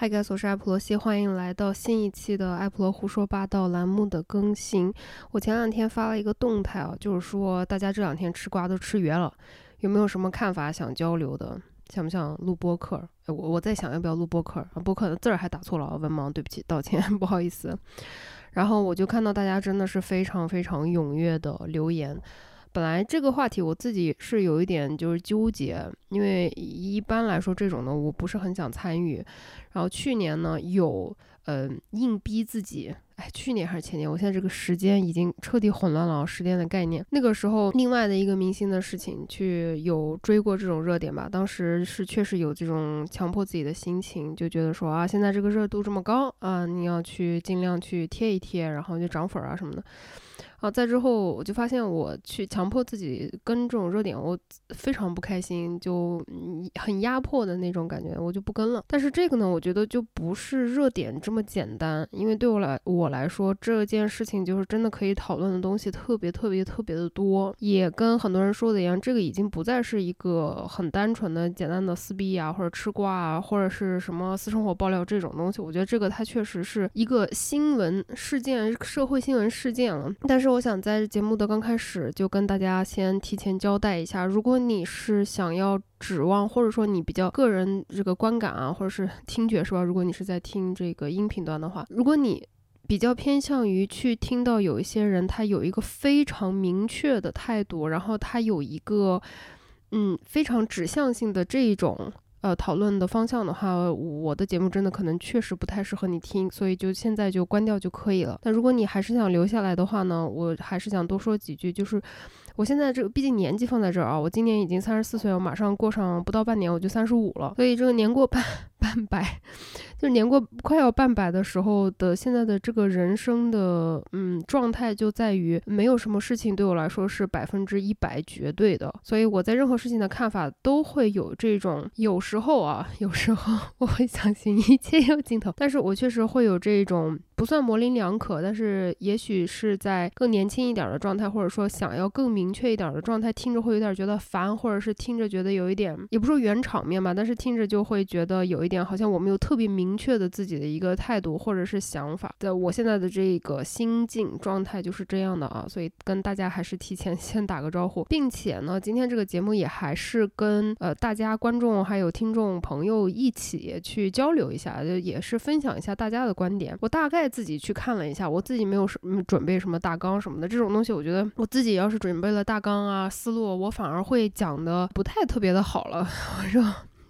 嗨，各位，我是艾普罗西，欢迎来到新一期的艾普罗胡说八道栏目的更新。我前两天发了一个动态啊，就是说大家这两天吃瓜都吃绝了，有没有什么看法想交流的？想不想录播客？我我在想要不要录播客？播客的字儿还打错了，文盲，对不起，道歉，不好意思。然后我就看到大家真的是非常非常踊跃的留言。本来这个话题我自己是有一点就是纠结，因为一般来说这种呢我不是很想参与。然后去年呢有嗯硬逼自己，哎，去年还是前年，我现在这个时间已经彻底混乱了，时间的概念。那个时候另外的一个明星的事情去有追过这种热点吧，当时是确实有这种强迫自己的心情，就觉得说啊现在这个热度这么高啊，你要去尽量去贴一贴，然后就涨粉啊什么的。啊，在之后我就发现，我去强迫自己跟这种热点，我非常不开心，就很压迫的那种感觉，我就不跟了。但是这个呢，我觉得就不是热点这么简单，因为对我来我来说，这件事情就是真的可以讨论的东西特别特别特别的多，也跟很多人说的一样，这个已经不再是一个很单纯的简单的撕逼啊，或者吃瓜啊，或者是什么私生活爆料这种东西。我觉得这个它确实是一个新闻事件，社会新闻事件了，但是。我想在节目的刚开始就跟大家先提前交代一下，如果你是想要指望，或者说你比较个人这个观感啊，或者是 听觉是吧？如果你是在听这个音频端的话，如果你比较偏向于去听到有一些人他有一个非常明确的态度，然后他有一个嗯非常指向性的这一种。呃，讨论的方向的话，我的节目真的可能确实不太适合你听，所以就现在就关掉就可以了。但如果你还是想留下来的话呢，我还是想多说几句，就是我现在这个毕竟年纪放在这儿啊，我今年已经三十四岁我，马上过上不到半年我就三十五了，所以这个年过半。半百，就年过快要半百的时候的现在的这个人生的嗯状态，就在于没有什么事情对我来说是百分之一百绝对的，所以我在任何事情的看法都会有这种，有时候啊，有时候我会相信一切有尽头，但是我确实会有这种。不算模棱两可，但是也许是在更年轻一点的状态，或者说想要更明确一点的状态，听着会有点觉得烦，或者是听着觉得有一点，也不说原场面吧，但是听着就会觉得有一一点好像我没有特别明确的自己的一个态度或者是想法。在我现在的这个心境状态就是这样的啊，所以跟大家还是提前 先打个招呼，并且呢，今天这个节目也还是跟呃大家观众还有听众朋友一起去交流一下，就也是分享一下大家的观点。我大概。自己去看了一下，我自己没有什准备什么大纲什么的这种东西，我觉得我自己要是准备了大纲啊思路，我反而会讲的不太特别的好了。我说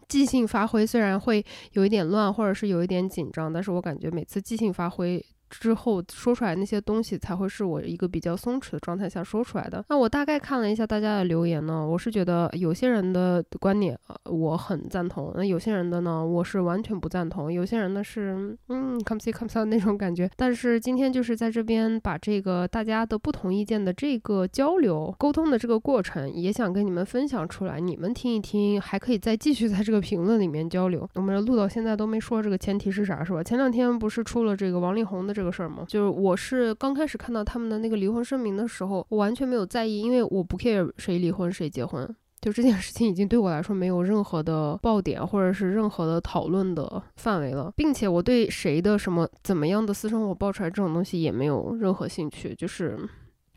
即兴发挥虽然会有一点乱，或者是有一点紧张，但是我感觉每次即兴发挥。之后说出来那些东西才会是我一个比较松弛的状态下说出来的。那我大概看了一下大家的留言呢，我是觉得有些人的观点我很赞同，那有些人的呢我是完全不赞同，有些人呢是嗯 come see come see 那种感觉。但是今天就是在这边把这个大家的不同意见的这个交流沟通的这个过程，也想跟你们分享出来，你们听一听，还可以再继续在这个评论里面交流。我们录到现在都没说这个前提是啥是吧？前两天不是出了这个王力宏的。这个事儿吗？就是我是刚开始看到他们的那个离婚声明的时候，我完全没有在意，因为我不 care 谁离婚谁结婚，就这件事情已经对我来说没有任何的爆点或者是任何的讨论的范围了，并且我对谁的什么怎么样的私生活爆出来这种东西也没有任何兴趣，就是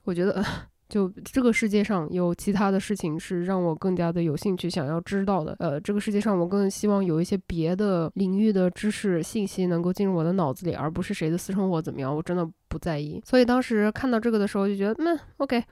我觉得。就这个世界上有其他的事情是让我更加的有兴趣想要知道的。呃，这个世界上我更希望有一些别的领域的知识信息能够进入我的脑子里，而不是谁的私生活怎么样，我真的不在意。所以当时看到这个的时候就觉得，嗯，OK。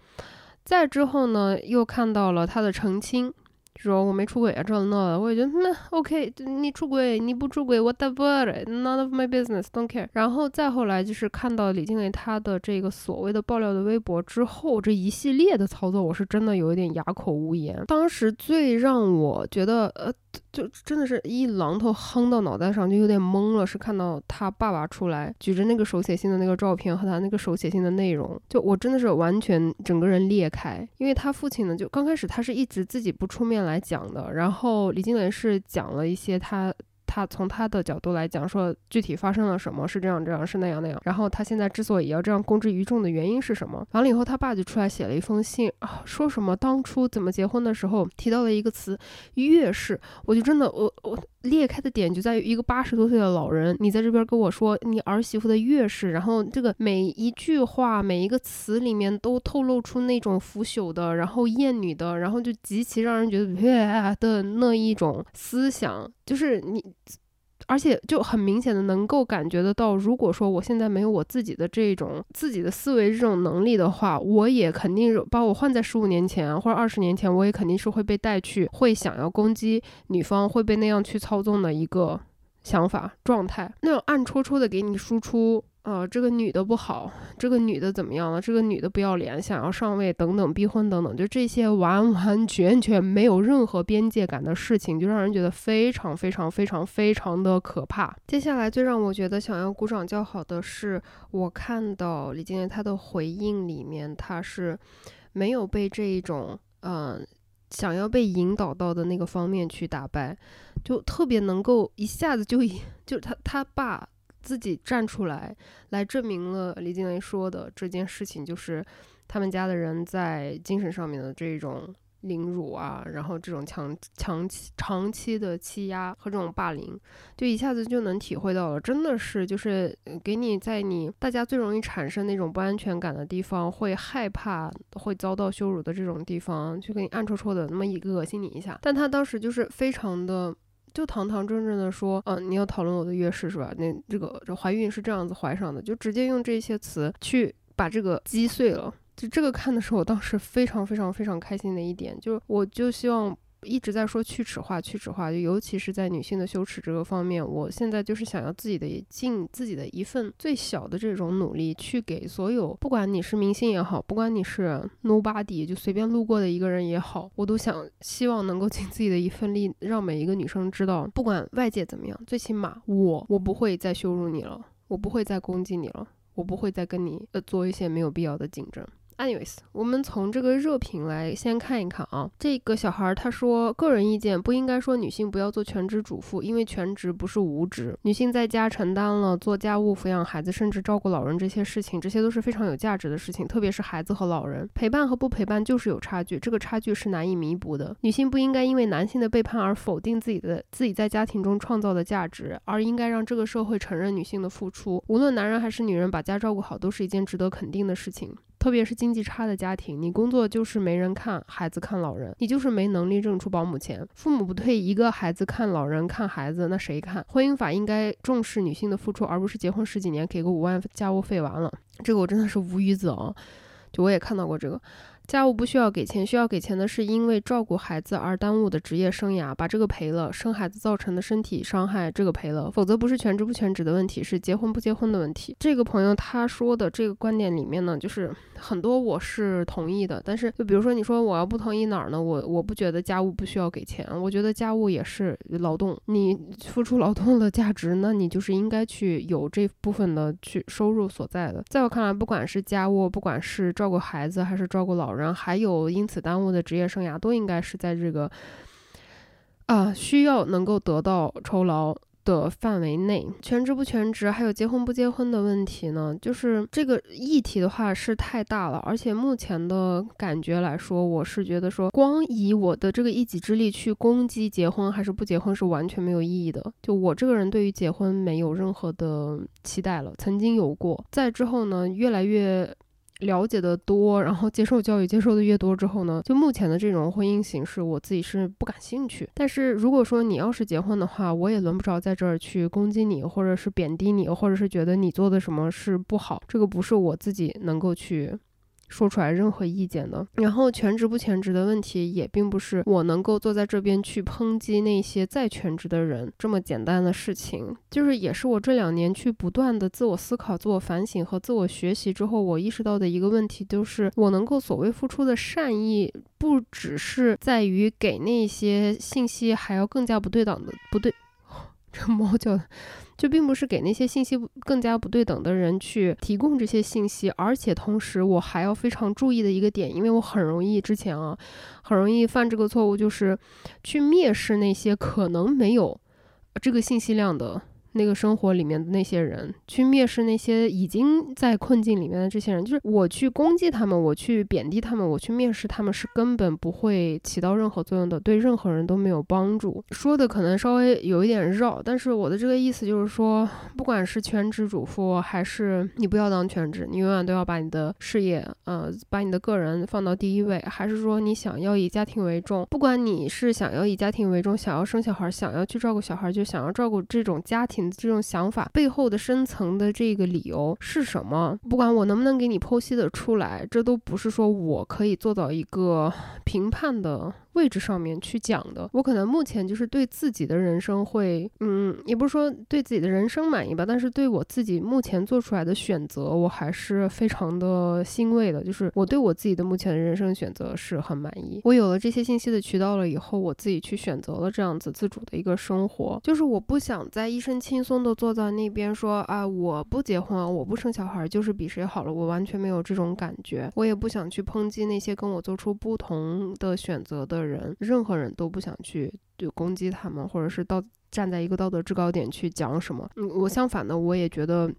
再之后呢，又看到了他的澄清。说我没出轨啊，这那的，我也觉得那 OK，你出轨你不出轨，whatever，none of my business，don't care。然后再后来就是看到李静蕾她的这个所谓的爆料的微博之后，这一系列的操作，我是真的有一点哑口无言。当时最让我觉得呃。就真的是一榔头夯到脑袋上，就有点懵了。是看到他爸爸出来举着那个手写信的那个照片和他那个手写信的内容，就我真的是完全整个人裂开。因为他父亲呢，就刚开始他是一直自己不出面来讲的，然后李金雷是讲了一些他。他从他的角度来讲，说具体发生了什么，是这样这样，是那样那样。然后他现在之所以要这样公之于众的原因是什么？完了以后，他爸就出来写了一封信啊，说什么当初怎么结婚的时候提到了一个词“越是”，我就真的我我裂开的点就在于一个八十多岁的老人，你在这边跟我说你儿媳妇的月事，然后这个每一句话每一个词里面都透露出那种腐朽的，然后厌女的，然后就极其让人觉得 的那一种思想，就是你。而且就很明显的能够感觉得到，如果说我现在没有我自己的这种自己的思维这种能力的话，我也肯定是把我换在十五年前或者二十年前，我也肯定是会被带去，会想要攻击女方，会被那样去操纵的一个想法状态，那种暗戳戳的给你输出。呃，这个女的不好，这个女的怎么样了？这个女的不要脸，想要上位，等等，逼婚等等，就这些完完全全没有任何边界感的事情，就让人觉得非常非常非常非常的可怕。接下来最让我觉得想要鼓掌叫好的是，我看到李金莲她的回应里面，她是没有被这一种嗯想要被引导到的那个方面去打败，就特别能够一下子就就他他爸。自己站出来，来证明了李金雷说的这件事情，就是他们家的人在精神上面的这种凌辱啊，然后这种强强期长期的欺压和这种霸凌，就一下子就能体会到了，真的是就是给你在你大家最容易产生那种不安全感的地方，会害怕会遭到羞辱的这种地方，就给你暗戳戳的那么一个恶心你一下。但他当时就是非常的。就堂堂正正的说，嗯，你要讨论我的月事是吧？那这个这怀孕是这样子怀上的，就直接用这些词去把这个击碎了。就这个看的是我当时非常非常非常开心的一点，就是我就希望。一直在说去耻化，去耻化，就尤其是在女性的羞耻这个方面，我现在就是想要自己的尽自己的一份最小的这种努力，去给所有不管你是明星也好，不管你是 nobody 就随便路过的一个人也好，我都想希望能够尽自己的一份力，让每一个女生知道，不管外界怎么样，最起码我我不会再羞辱你了，我不会再攻击你了，我不会再跟你呃做一些没有必要的竞争。Anyways，我们从这个热评来先看一看啊。这个小孩他说，个人意见不应该说女性不要做全职主妇，因为全职不是无职。女性在家承担了做家务、抚养孩子，甚至照顾老人这些事情，这些都是非常有价值的事情。特别是孩子和老人，陪伴和不陪伴就是有差距，这个差距是难以弥补的。女性不应该因为男性的背叛而否定自己的自己在家庭中创造的价值，而应该让这个社会承认女性的付出。无论男人还是女人，把家照顾好都是一件值得肯定的事情。特别是经济差的家庭，你工作就是没人看孩子看老人，你就是没能力挣出保姆钱。父母不退一个孩子看老人看孩子，那谁看？婚姻法应该重视女性的付出，而不是结婚十几年给个五万家务费完了。这个我真的是无语子哦！就我也看到过这个。家务不需要给钱，需要给钱的是因为照顾孩子而耽误的职业生涯，把这个赔了；生孩子造成的身体伤害，这个赔了。否则不是全职不全职的问题，是结婚不结婚的问题。这个朋友他说的这个观点里面呢，就是很多我是同意的。但是就比如说你说我要不同意哪儿呢？我我不觉得家务不需要给钱，我觉得家务也是劳动，你付出劳动的价值，那你就是应该去有这部分的去收入所在的。在我看来，不管是家务，不管是照顾孩子还是照顾老人。人还有因此耽误的职业生涯，都应该是在这个啊需要能够得到酬劳的范围内。全职不全职，还有结婚不结婚的问题呢？就是这个议题的话是太大了，而且目前的感觉来说，我是觉得说，光以我的这个一己之力去攻击结婚还是不结婚是完全没有意义的。就我这个人对于结婚没有任何的期待了，曾经有过，在之后呢，越来越。了解的多，然后接受教育接受的越多之后呢，就目前的这种婚姻形式，我自己是不感兴趣。但是如果说你要是结婚的话，我也轮不着在这儿去攻击你，或者是贬低你，或者是觉得你做的什么是不好，这个不是我自己能够去。说出来任何意见的，然后全职不全职的问题也并不是我能够坐在这边去抨击那些在全职的人这么简单的事情，就是也是我这两年去不断的自我思考、自我反省和自我学习之后，我意识到的一个问题，就是我能够所谓付出的善意，不只是在于给那些信息还要更加不对等的不对，猫叫。就并不是给那些信息更加不对等的人去提供这些信息，而且同时我还要非常注意的一个点，因为我很容易之前啊，很容易犯这个错误，就是去蔑视那些可能没有这个信息量的那个生活里面的那些人，去蔑视那些已经在困境里面的这些人。就是我去攻击他们，我去贬低他们，我去蔑视他们，是根本不会起到任何作用的，对任何人都没有帮助。说的可能稍微有一点绕，但是我的这个意思就是说，不管是全职主妇，还是你不要当全职，你永远都要把你的事业，呃，把你的个人放到第一位，还是说你想要以家庭为重，不管你是想要以家庭为重，想要生小孩，想要去照顾小孩，就想要照顾这种家庭这种想法背后的深层的这个理由是什么？不管我能不能给你剖析的出来，这都不是说我可以做到一个 评判的。位置上面去讲的，我可能目前就是对自己的人生会，嗯，也不是说对自己的人生满意吧，但是对我自己目前做出来的选择，我还是非常的欣慰的。就是我对我自己的目前的人生选择是很满意。我有了这些信息的渠道了以后，我自己去选择了这样子自主的一个生活。就是我不想再一身轻松的坐在那边说啊，我不结婚，我不生小孩，就是比谁好了。我完全没有这种感觉。我也不想去抨击那些跟我做出不同的选择的。的人，任何人都不想去就攻击他们，或者是到站在一个道德制高点去讲什么。嗯，我相反的，我也觉得。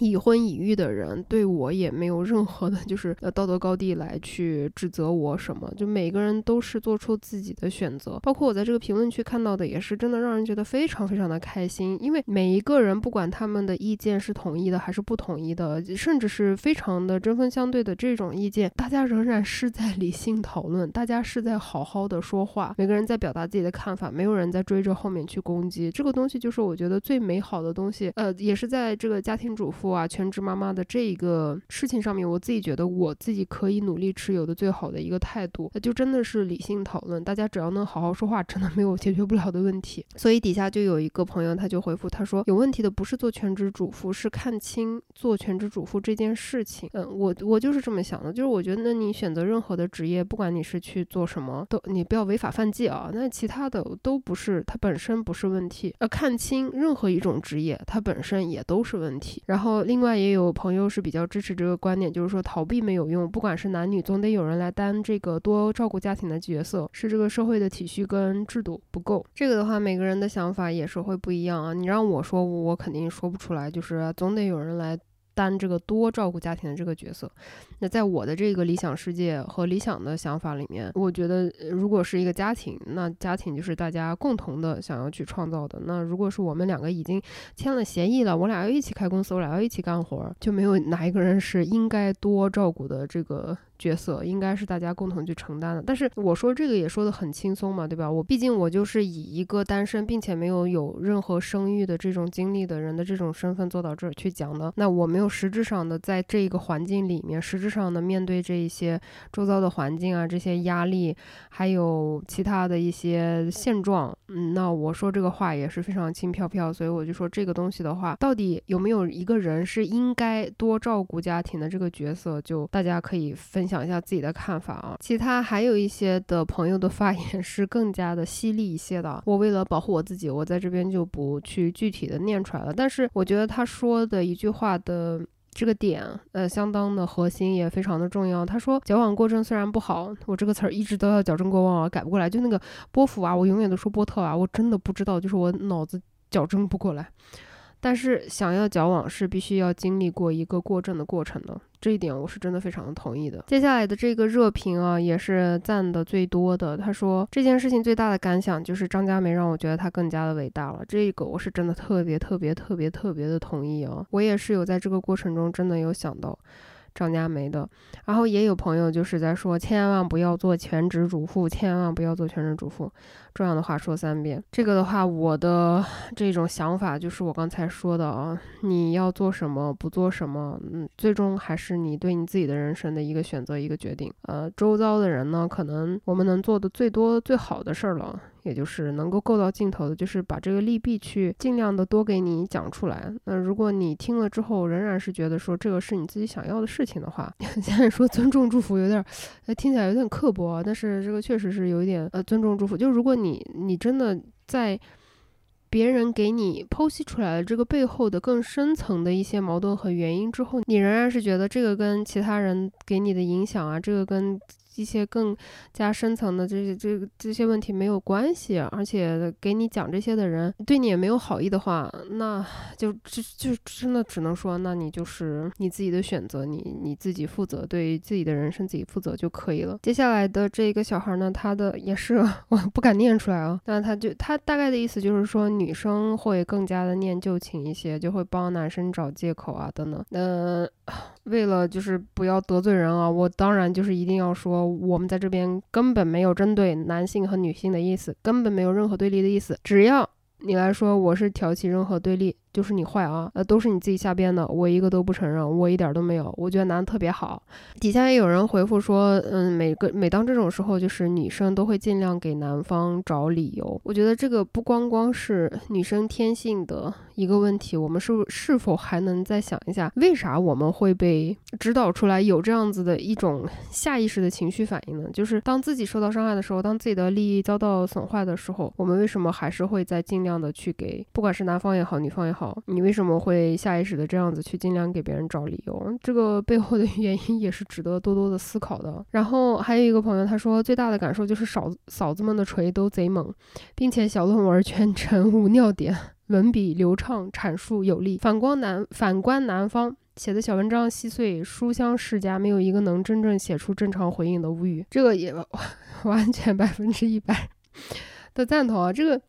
已婚已育的人对我也没有任何的，就是呃道德高地来去指责我什么。就每个人都是做出自己的选择，包括我在这个评论区看到的，也是真的让人觉得非常非常的开心。因为每一个人不管他们的意见是统一的还是不统一的，甚至是非常的针锋相对的这种意见，大家仍然是在理性讨论，大家是在好好的说话，每个人在表达自己的看法，没有人在追着后面去攻击。这个东西就是我觉得最美好的东西，呃，也是在这个家庭主妇。啊，全职妈妈的这一个事情上面，我自己觉得我自己可以努力持有的最好的一个态度，那就真的是理性讨论。大家只要能好好说话，真的没有解决不了的问题。所以底下就有一个朋友，他就回复他说，有问题的不是做全职主妇，是看清做全职主妇这件事情。嗯，我我就是这么想的，就是我觉得那你选择任何的职业，不管你是去做什么，都你不要违法犯纪啊。那其他的都不是，它本身不是问题。要看清任何一种职业，它本身也都是问题。然后。另外也有朋友是比较支持这个观点，就是说逃避没有用，不管是男女，总得有人来担这个多照顾家庭的角色，是这个社会的体恤跟制度不够。这个的话，每个人的想法也是会不一样啊。你让我说，我肯定说不出来，就是总得有人来。担这个多照顾家庭的这个角色，那在我的这个理想世界和理想的想法里面，我觉得如果是一个家庭，那家庭就是大家共同的想要去创造的。那如果是我们两个已经签了协议了，我俩要一起开公司，我俩要一起干活，就没有哪一个人是应该多照顾的这个。角色应该是大家共同去承担的，但是我说这个也说的很轻松嘛，对吧？我毕竟我就是以一个单身并且没有有任何生育的这种经历的人的这种身份坐到这儿去讲的，那我没有实质上的在这个环境里面，实质上的面对这一些周遭的环境啊，这些压力，还有其他的一些现状，嗯，那我说这个话也是非常轻飘飘，所以我就说这个东西的话，到底有没有一个人是应该多照顾家庭的这个角色，就大家可以分享。讲一下自己的看法啊，其他还有一些的朋友的发言 是更加的犀利一些的。我为了保护我自己，我在这边就不去具体的念出来了。但是我觉得他说的一句话的这个点，呃，相当的核心，也非常的重要。他说矫枉过正虽然不好，我这个词儿一直都要矫正过往啊，改不过来。就那个波伏啊，我永远都说波特啊，我真的不知道，就是我脑子矫正不过来。但是想要矫枉是必须要经历过一个过正的过程的，这一点我是真的非常的同意的。接下来的这个热评啊，也是赞的最多的。他说这件事情最大的感想就是张佳梅让我觉得她更加的伟大了，这个我是真的特别特别特别特别的同意啊。我也是有在这个过程中真的有想到。张佳梅的，然后也有朋友就是在说，千万不要做全职主妇，千万不要做全职主妇，重要的话说三遍。这个的话，我的这种想法就是我刚才说的啊，你要做什么，不做什么，嗯，最终还是你对你自己的人生的一个选择，一个决定。呃，周遭的人呢，可能我们能做的最多最好的事儿了。也就是能够够到尽头的，就是把这个利弊去尽量的多给你讲出来。那如果你听了之后仍然是觉得说这个是你自己想要的事情的话，现在说尊重祝福有点，呃，听起来有点刻薄，但是这个确实是有一点呃尊重祝福。就如果你你你真的在别人给你剖析出来的这个背后的更深层的一些矛盾和原因之后，你仍然是觉得这个跟其他人给你的影响啊，这个跟一些更加深层的这些这这些问题没有关系，而且给你讲这些的人对你也没有好意的话，那就就就真的只能说，那你就是你自己的选择，你你自己负责，对自己的人生自己负责就可以了。接下来的这个小孩呢，他的也是我不敢念出来啊，那他就他大概的意思就是说，女生会更加的念旧情一些，就会帮男生找借口啊等等。嗯，为了就是不要得罪人啊，我当然就是一定要说，我们在这边根本没有针对男性和女性的意思，根本没有任何对立的意思。只要你来说我是挑起任何对立。就是你坏啊，呃，都是你自己瞎编的，我一个都不承认，我一点都没有。我觉得男的特别好。底下也有人回复说，嗯，每个每当这种时候，就是女生都会尽量给男方找理由。我觉得这个不光光是女生天性的一个问题，我们是是否还能再想一下，为啥我们会被指导出来有这样子的一种下意识的情绪反应呢？就是当自己受到伤害的时候，当自己的利益遭到损坏的时候，我们为什么还是会在尽量的去给，不管是男方也好，女方也好。你为什么会下意识的这样子去尽量给别人找理由？这个背后的 原因也是值得多多的思考的。然后还有一个朋友他说，最大的感受就是嫂嫂子们的锤都贼猛，并且小论文全程无尿点，文笔流畅，阐述有力。反观南反观南方写的小文章细碎，书香世家，没有一个能真正写出正常回应的。无语，这个也 完全百分之一百 的赞同啊，这个。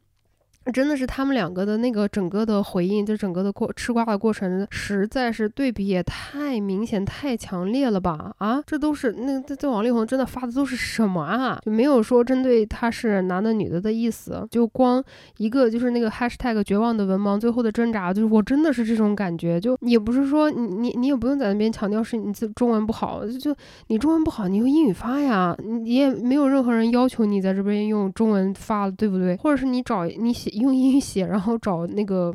真的是他们两个的那个整个的回应，就整个的过吃瓜的过程，实在是对比也太明显、太强烈了吧？啊，这都是那这这王力宏真的发的都是什么啊？就没有说针对他是男的女的的意思，就光一个就是那个 hashtag 绝望的文盲最后的挣扎，就是我真的是这种感觉，就也不是说你你你也不用在那边强调是你自中文不好，就你中文不好，你用英语发呀，你也没有任何人要求你在这边用中文发，对不对？或者是你找你写。用英语写，然后找那个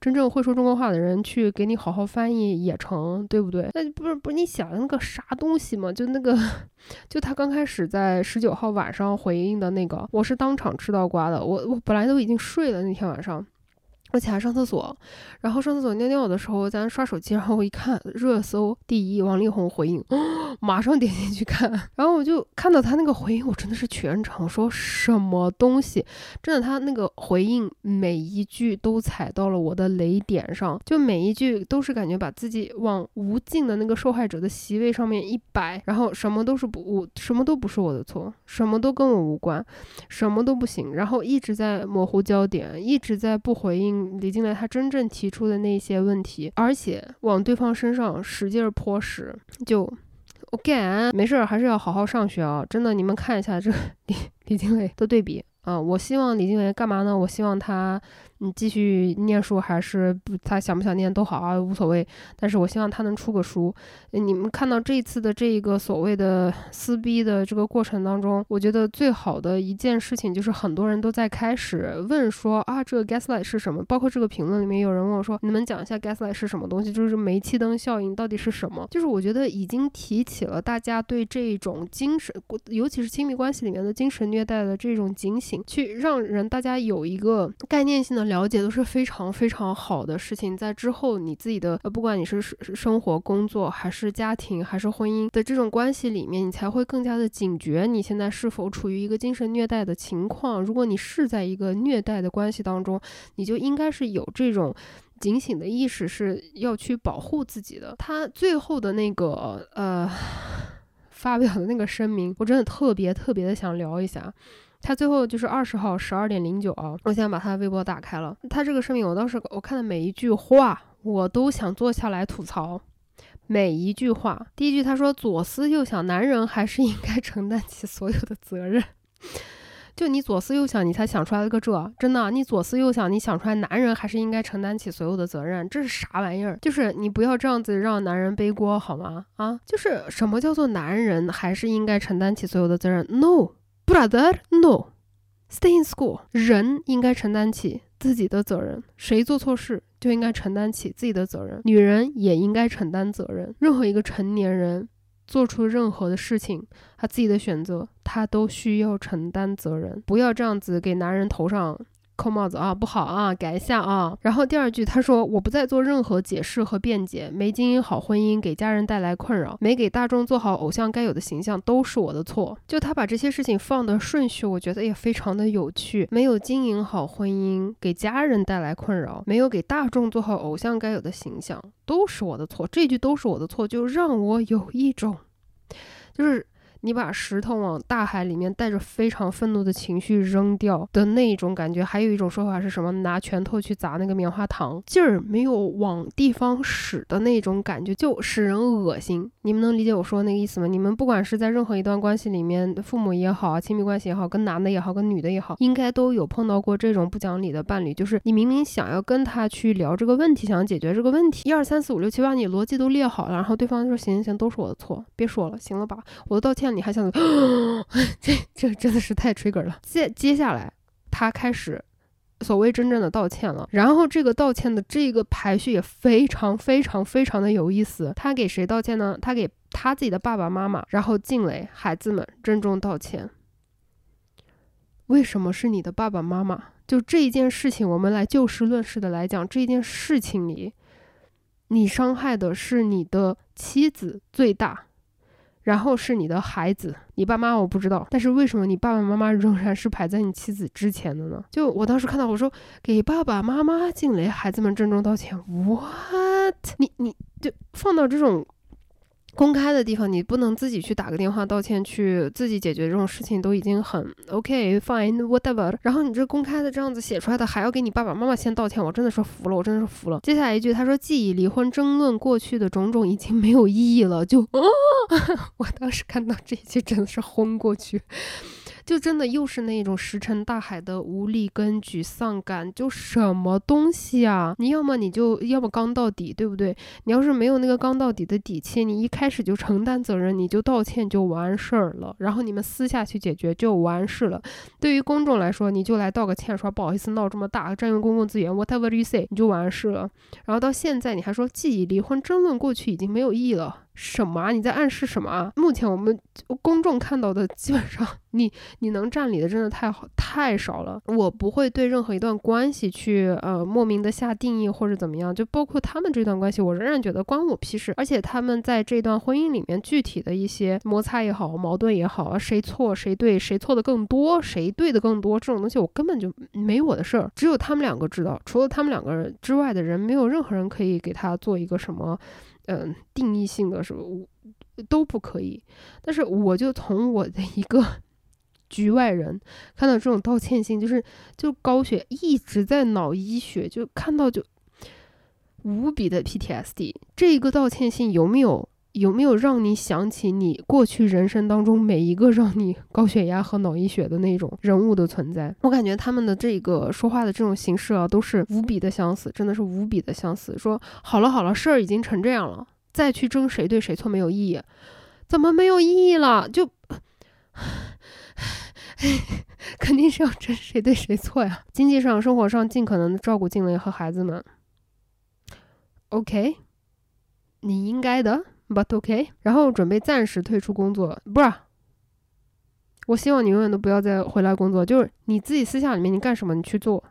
真正会说中国话的人去给你好好翻译也成，对不对？那不是不是你想的那个啥东西吗？就那个，就他刚开始在十九号晚上回应的那个，我是当场吃到瓜的。我我本来都已经睡了那天晚上。我起来上厕所，然后上厕所尿尿的时候，咱刷手机，然后我一看热搜第一，王力宏回应，马上点进去看，然后我就看到他那个回应，我真的是全场说什么东西，真的他那个回应每一句都踩到了我的雷点上，就每一句都是感觉把自己往无尽的那个受害者的席位上面一摆，然后什么都是不，我什么都不是我的错，什么都跟我无关，什么都不行，然后一直在模糊焦点，一直在不回应。李金雷他真正提出的那些问题，而且往对方身上使劲泼屎，就我干没事儿，还是要好好上学啊！真的，你们看一下这李 李金雷的对比啊！我希望李金雷干嘛呢？我希望他。你继续念书还是不？他想不想念都好啊，无所谓。但是我希望他能出个书。你们看到这一次的这个所谓的撕逼的这个过程当中，我觉得最好的一件事情就是很多人都在开始问说啊，这个 gaslight 是什么？包括这个评论里面有人问我说，你们讲一下 gaslight 是什么东西？就是煤气灯效应到底是什么？就是我觉得已经提起了大家对这种精神，尤其是亲密关系里面的精神虐待的这种警醒，去让人大家有一个概念性的。了解都是非常非常好的事情，在之后你自己的，不管你是生活、工作，还是家庭，还是婚姻的这种关系里面，你才会更加的警觉，你现在是否处于一个精神虐待的情况。如果你是在一个虐待的关系当中，你就应该是有这种警醒的意识，是要去保护自己的。他最后的那个呃发表的那个声明，我真的特别特别的想聊一下。他最后就是二十号十二点零九啊，我现在把他的微博打开了。他这个声明，我当时我看的每一句话，我都想坐下来吐槽每一句话。第一句他说左思右想，男人还是应该承担起所有的责任。就你左思右想，你才想出来了个这，真的，你左思右想，你想出来男人还是应该承担起所有的责任，这是啥玩意儿？就是你不要这样子让男人背锅好吗？啊，就是什么叫做男人还是应该承担起所有的责任？No。Brother, no. Stay in school. 人应该承担起自己的责任，谁做错事就应该承担起自己的责任。女人也应该承担责任。任何一个成年人做出任何的事情，他自己的选择，他都需要承担责任。不要这样子给男人头上扣帽子啊，不好啊，改一下啊。然后第二句他说我不再做任何解释和辩解，没经营好婚姻，给家人带来困扰，没给大众做好偶像该有的形象，都是我的错。就他把这些事情放的顺序，我觉得也非常的有趣。没有经营好婚姻，给家人带来困扰，没有给大众做好偶像该有的形象，都是我的错。这句都是我的错，就让我有一种，就是。你把石头往大海里面带着非常愤怒的情绪扔掉的那种感觉，还有一种说法是什么？拿拳头去砸那个棉花糖，劲儿没有往地方使的那种感觉，就使人恶心。你们能理解我说的那个意思吗？你们不管是在任何一段关系里面，父母也好，亲密关系也好，跟男的也好，跟女的也好，应该都有碰到过这种不讲理的伴侣，就是你明明想要跟他去聊这个问题，想解决这个问题，一二三四五六七八，你逻辑都列好了，然后对方说行行行，都是我的错，别说了，行了吧，我都道歉。你还想，这这真的是太 trigger 了。接接下来，他开始所谓真正的道歉了。然后这个道歉的这个排序也非常非常非常的有意思。他给谁道歉呢？他给他自己的爸爸妈妈，然后静蕾孩子们郑重道歉。为什么是你的爸爸妈妈？就这一件事情，我们来就事论事的来讲，这件事情里，你伤害的是你的妻子最大。然后是你的孩子，你爸妈我不知道，但是为什么你爸爸妈妈仍然是排在你妻子之前的呢？就我当时看到，我说给爸爸妈妈敬礼，孩子们郑重道歉。What？你你就放到这种。公开的地方，你不能自己去打个电话道歉，去自己解决这种事情都已经很 OK fine whatever。然后你这公开的这样子写出来的，还要给你爸爸妈妈先道歉，我真的是服了，我真的是服了。接下来一句，他说记忆离婚，争论过去的种种已经没有意义了。就，我当时看到这一句真的是昏过去。就真的又是那种石沉大海的无力跟沮丧感，就什么东西啊？你要么你就要么刚到底，对不对？你要是没有那个刚到底的底气，你一开始就承担责任，你就道歉就完事儿了，然后你们私下去解决就完事了。对于公众来说，你就来道个歉，说不好意思闹这么大，占用公共资源，whatever you say，你就完事了。然后到现在你还说既已离婚，争论过去已经没有意义了。什么啊？你在暗示什么啊？目前我们公众看到的，基本上你你能占理的真的太好太少了。我不会对任何一段关系去呃莫名的下定义或者怎么样，就包括他们这段关系，我仍然觉得关我屁事。而且他们在这段婚姻里面具体的一些摩擦也好，矛盾也好，谁错谁对，谁错的更多，谁对的更多，这种东西我根本就没我的事儿，只有他们两个知道。除了他们两个人之外的人，没有任何人可以给他做一个什么。嗯，定义性的是我都不可以，但是我就从我的一个 局外人看到这种道歉信，就是就高血一直在脑溢血，就看到就无比的 PTSD。这一个道歉信有没有有没有让你想起你过去人生当中每一个让你高血压和脑溢血的那种人物的存在？我感觉他们的这个说话的这种形式啊，都是无比的相似，真的是无比的相似。说好了好了，事儿已经成这样了。再去争谁对谁错没有意义，怎么没有意义了？就 肯定是要争谁对谁错呀！经济上、生活上尽可能的照顾静蕾和孩子们。OK，你应该的，But OK。然后准备暂时退出工作，不是？我希望你永远都不要再回来工作，就是你自己私下里面你干什么你去做，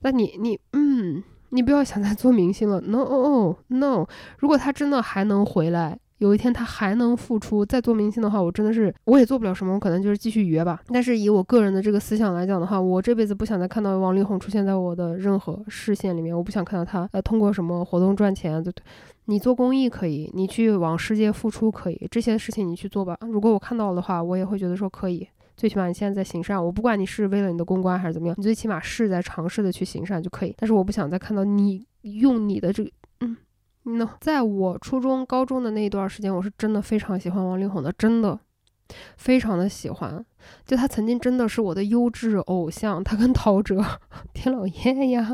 那你你嗯。你不要想再做明星了，no no。如果他真的还能回来，有一天他还能复出再做明星的话，我真的是我也做不了什么，我可能就是继续约吧。但是以我个人的这个思想来讲的话，我这辈子不想再看到王力宏出现在我的任何视线里面，我不想看到他呃通过什么活动赚钱。对对，你做公益可以，你去往世界付出可以，这些事情你去做吧。如果我看到的话，我也会觉得说可以。最起码你现在在行善，我不管你是为了你的公关还是怎么样，你最起码是在尝试的去行善就可以。但是我不想再看到你用你的这，嗯，no，在我初中、高中的那一段时间，我是真的非常喜欢王力宏的，真的非常的喜欢。就他曾经真的是我的优质偶像，他跟陶喆，天老爷呀，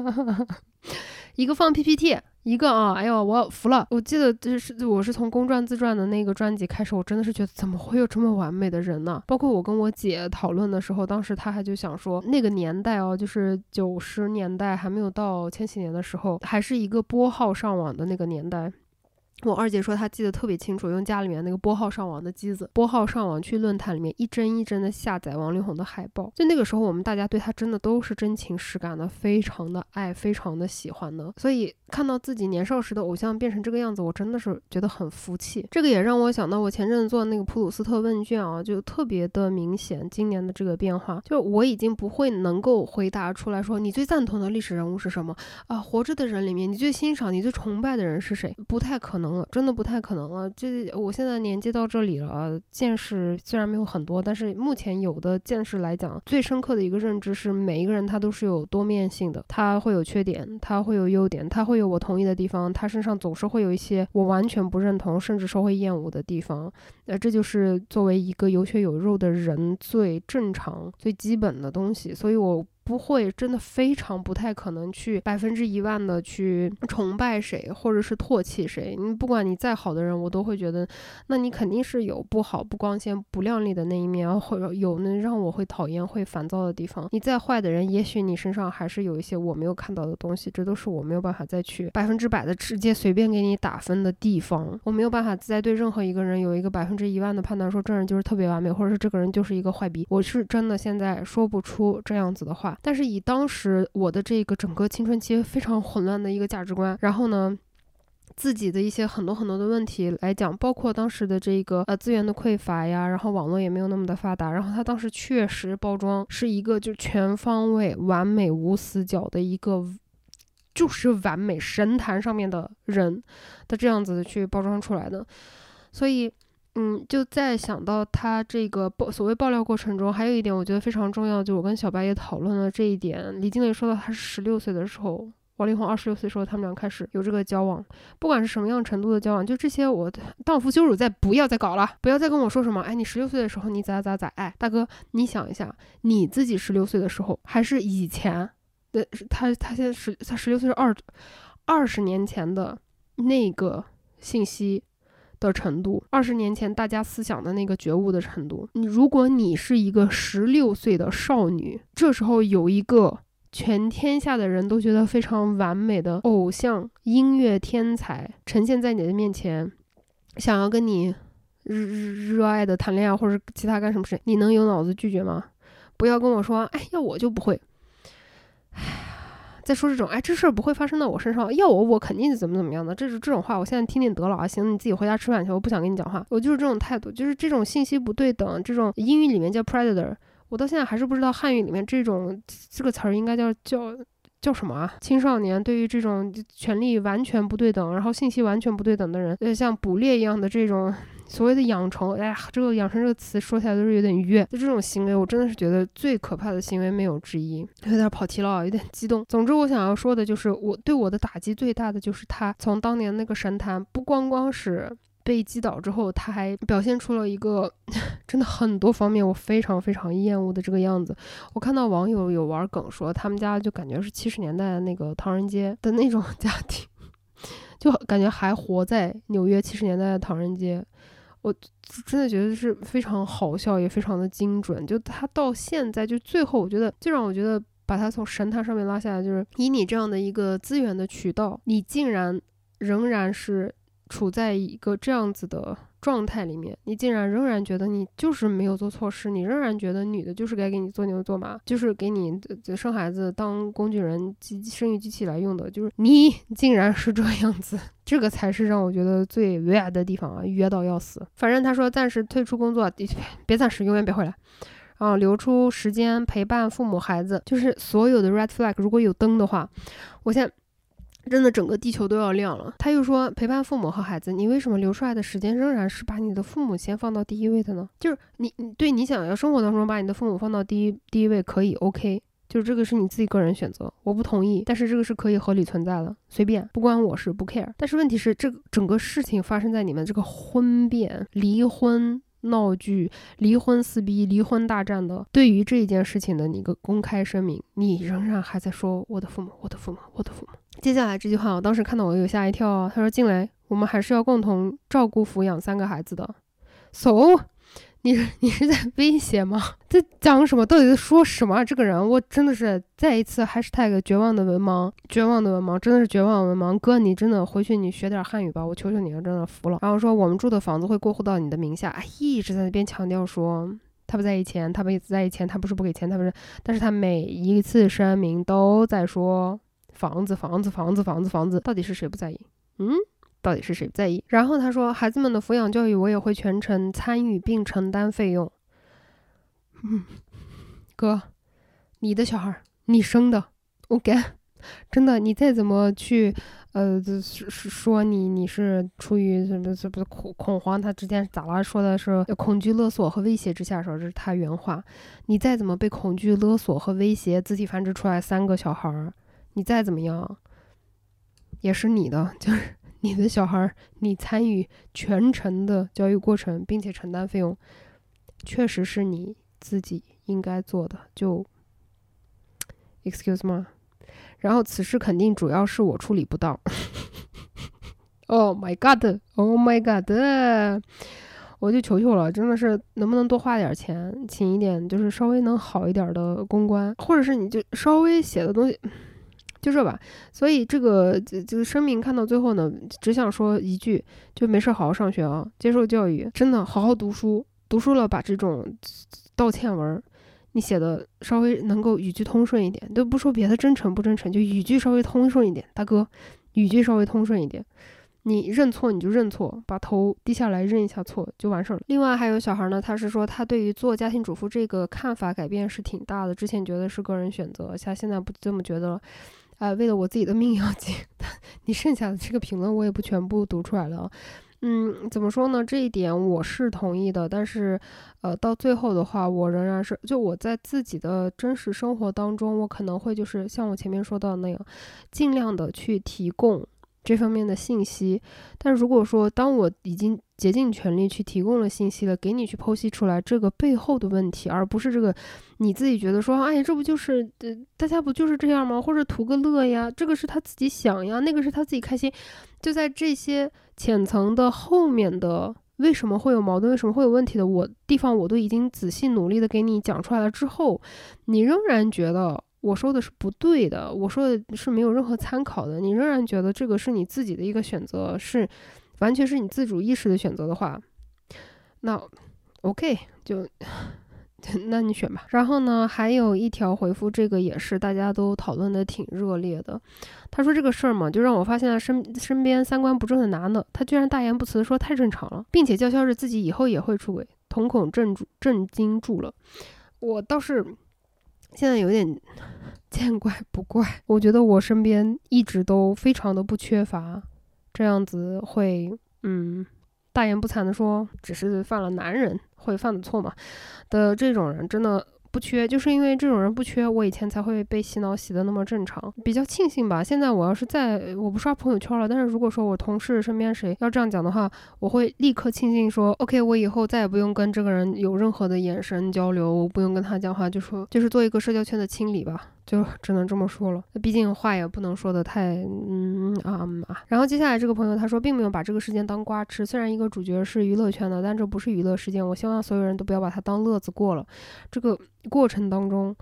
一个放 PPT。一个啊，哎呦，我服了！我记得就是我是从公传自传的那个专辑开始，我真的是觉得怎么会有这么完美的人呢？包括我跟我姐讨论的时候，当时她还就想说，那个年代哦，就是九十年代还没有到千禧年的时候，还是一个拨号上网的那个年代。我二姐说她记得特别清楚，用家里面那个拨号上网的机子，拨号上网去论坛里面一帧一帧的下载王力宏的海报。就那个时候，我们大家对他真的都是真情实感的，非常的爱，非常的喜欢的。所以看到自己年少时的偶像变成这个样子，我真的是觉得很服气。这个也让我想到我前阵子做的那个普鲁斯特问卷啊，就特别的明显，今年的这个变化，就是我已经不会能够回答出来说你最赞同的历史人物是什么啊？活着的人里面，你最欣赏、你最崇拜的人是谁？不太可能了，真的不太可能了。这我现在年纪到这里了，见识虽然没有很多，但是目前有的见识来讲，最深刻的一个认知是，每一个人他都是有多面性的，他会有缺点，他会有优点，他会有我同意的地方，他身上总是会有一些我完全不认同，甚至说会厌恶的地方。那，这就是作为一个有血有肉的人最正常、最基本的东西，所以我。不会，真的非常不太可能去百分之一万的去崇拜谁，或者是唾弃谁。你不管你再好的人，我都会觉得，那你肯定是有不好、不光鲜、不亮丽的那一面，或者有那让我会讨厌、会烦躁的地方。你再坏的人，也许你身上还是有一些我没有看到的东西，这都是我没有办法再去百分之百的直接随便给你打分的地方。我没有办法再对任何一个人有一个百分之一万的判断，说这人就是特别完美，或者是这个人就是一个坏逼。我是真的现在说不出这样子的话。但是以当时我的这个整个青春期非常混乱的一个价值观，然后呢，自己的一些很多很多的问题来讲，包括当时的这个呃资源的匮乏呀，然后网络也没有那么的发达，然后他当时确实包装是一个就全方位完美无死角的一个，就是完美神坛上面的人的这样子去包装出来的，所以。嗯，就在想到他这个爆所谓爆料过程中，还有一点我觉得非常重要，就我跟小白也讨论了这一点。李经磊说到他是十六岁的时候，王力宏二十六岁时候，他们俩开始有这个交往，不管是什么样程度的交往，就这些我荡妇羞辱，再不要再搞了，不要再跟我说什么，哎，你十六岁的时候你咋咋咋，哎，大哥，你想一下，你自己十六岁的时候，还是以前的他他现在十他十六岁是二二十年前的那个信息。的程度，二十年前大家思想的那个觉悟的程度。你如果你是一个十六岁的少女，这时候有一个全天下的人都觉得非常完美的偶像音乐天才呈现在你的面前，想要跟你热热爱的谈恋爱或者其他干什么事，你能有脑子拒绝吗？不要跟我说，哎，要我就不会。唉。再说这种，哎，这事儿不会发生到我身上，要我我肯定怎么怎么样的，这是这种话，我现在听听得了啊。行，你自己回家吃饭去，我不想跟你讲话，我就是这种态度，就是这种信息不对等，这种英语里面叫 predator，我到现在还是不知道汉语里面这种这个词儿应该叫叫叫什么啊？青少年对于这种权利完全不对等，然后信息完全不对等的人，呃，像捕猎一样的这种。所谓的养成，哎呀，这个“养成”这个词说起来都是有点冤。就这种行为，我真的是觉得最可怕的行为没有之一。有点跑题了，有点激动。总之，我想要说的就是，我对我的打击最大的就是他从当年那个神坛，不光光是被击倒之后，他还表现出了一个 真的很多方面我非常非常厌恶的这个样子。我看到网友有玩梗说，他们家就感觉是七十年代那个唐人街的那种 家庭，就感觉还活在纽约七十年代的唐人街。我真的觉得是非常好笑，也非常的精准。就他到现在，就最后，我觉得最让我觉得把他从神坛上面拉下来，就是以你这样的一个资源的渠道，你竟然仍然是处在一个这样子的。状态里面，你竟然仍然觉得你就是没有做错事，你仍然觉得女的就是该给你做牛做马，就是给你生孩子当工具人、机生育机器来用的，就是你 竟然是这样子，这个才是让我觉得最冤的地方啊，冤到要死。反正他说暂时退出工作，别暂时，永远别回来，啊留出时间陪伴父母孩子，就是所有的 red flag 如果有灯的话，我现在。真的整个地球都要亮了。他又说，陪伴父母和孩子，你为什么留出来的时间仍然是把你的父母先放到第一位的呢？就是你，你对你想要生活当中把你的父母放到第一第一位可以，OK，就是这个是你自己个人选择，我不同意，但是这个是可以合理存在的，随便，不关我事，不 care。但是问题是，这个整个事情发生在你们这个婚变、离婚。闹剧、离婚撕逼、离婚大战的，对于这一件事情的一个公开声明，你仍然还在说我的父母、我的父母、我的父母。接下来这句话，我当时看到我有吓一跳啊。他说：“进来，我们还是要共同照顾抚养三个孩子的。”so，你你是在威胁吗？在讲什么？到底在说什么？这个人，我真的是再一次 hashtag 绝望的文盲，绝望的文盲，真的是绝望文盲。哥，你真的回去你学点汉语吧，我求求你了，真的服了。然后说我们住的房子会过户到你的名下，一直在那边强调说他不在意钱，他不在意钱，他不是不给钱，他不是，但是他每一次声明都在说房子，房子，房子，房子，房子，到底是谁不在意？嗯？到底是谁不在意？然后他说，孩子们的抚养教育我也会全程参与并承担费用。嗯，哥，你的小孩你生的，OK，真的，你再怎么去，呃，说你你是出于什么？这不是恐恐慌？他之前咋了？说的是恐惧勒索和威胁之下说，这是他原话。你再怎么被恐惧勒索和威胁，自体繁殖出来三个小孩儿，你再怎么样，也是你的，就是。你的小孩儿，你参与全程的教育过程，并且承担费用，确实是你自己应该做的。就，excuse me，然后此事肯定主要是我处理不当。Oh my god，Oh my god，我就求求了，真的是能不能多花点钱，请一点就是稍微能好一点的公关，或者是你就稍微写的东西。就这吧，所以这个这个声明看到最后呢，只想说一句，就没事好好上学啊，接受教育，真的好好读书，读书了把这种道歉文你写的稍微能够语句通顺一点，都不说别的真诚不真诚，就语句稍微通顺一点，大哥，语句稍微通顺一点，你认错你就认错，把头低下来认一下错就完事儿了。另外还有小孩呢，他是说他对于做家庭主妇这个看法改变是挺大的，之前觉得是个人选择，像现在不这么觉得了。啊，为了我自己的命要紧，你剩下的这个评论我也不全部读出来了。嗯，怎么说呢？这一点我是同意的，但是，呃，到最后的话，我仍然是就我在自己的真实生活当中，我可能会就是像我前面说到那样，尽量的去提供。这方面的信息，但如果说当我已经竭尽全力去提供了信息了，给你去剖析出来这个背后的问题，而不是这个你自己觉得说，哎，这不就是呃，大家不就是这样吗？或者图个乐呀，这个是他自己想呀，那个是他自己开心，就在这些浅层的后面的为什么会有矛盾，为什么会有问题的我地方，我都已经仔细努力的给你讲出来了之后，你仍然觉得。我说的是不对的，我说的是没有任何参考的。你仍然觉得这个是你自己的一个选择，是完全是你自主意识的选择的话，那 OK 就 那你选吧。然后呢，还有一条回复，这个也是大家都讨论的挺热烈的。他说这个事儿嘛，就让我发现了身身边三观不正的男的，他居然大言不辞说太正常了，并且叫嚣着自己以后也会出轨，瞳孔震住震惊住了。我倒是。现在有点见怪不怪，我觉得我身边一直都非常的不缺乏这样子会，嗯，大言不惭的说只是犯了男人会犯的错嘛的这种人，真的。不缺，就是因为这种人不缺，我以前才会被洗脑洗的那么正常，比较庆幸吧。现在我要是再我不刷朋友圈了，但是如果说我同事身边谁要这样讲的话，我会立刻庆幸说，OK，我以后再也不用跟这个人有任何的眼神交流，我不用跟他讲话，就说就是做一个社交圈的清理吧。就只能这么说了，毕竟话也不能说的太嗯啊啊。然后接下来这个朋友他说，并没有把这个事件当瓜吃，虽然一个主角是娱乐圈的，但这不是娱乐事件。我希望所有人都不要把它当乐子过了。这个过程当中。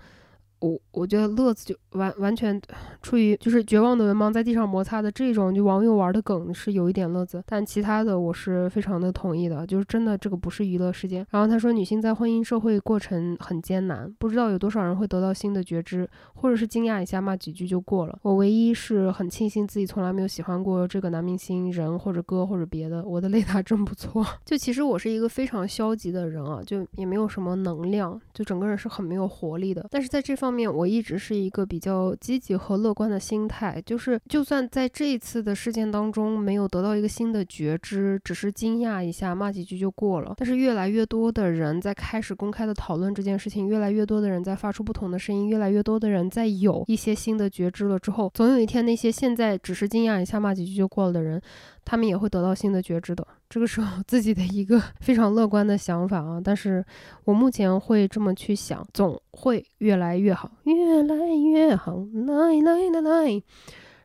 我我觉得乐子就完完全出于就是绝望的文盲在地上摩擦的这种就网友玩的梗是有一点乐子，但其他的我是非常的同意的，就是真的这个不是娱乐事件。然后他说女性在婚姻社会过程很艰难，不知道有多少人会得到新的觉知，或者是惊讶一下骂几句就过了。我唯一是很庆幸自己从来没有喜欢过这个男明星人或者歌或者别的。我的雷达真不错，就其实我是一个非常消极的人啊，就也没有什么能量，就整个人是很没有活力的。但是在这方。方面，我一直是一个比较积极和乐观的心态，就是就算在这一次的事件当中没有得到一个新的觉知，只是惊讶一下，骂几句就过了。但是越来越多的人在开始公开的讨论这件事情，越来越多的人在发出不同的声音，越来越多的人在有一些新的觉知了之后，总有一天那些现在只是惊讶一下、骂几句就过了的人。他们也会得到新的觉知的，这个是我 自己的一个 非常乐观的想法啊。但是我目前会这么去想，总会越来越好，越来越好，来来来来。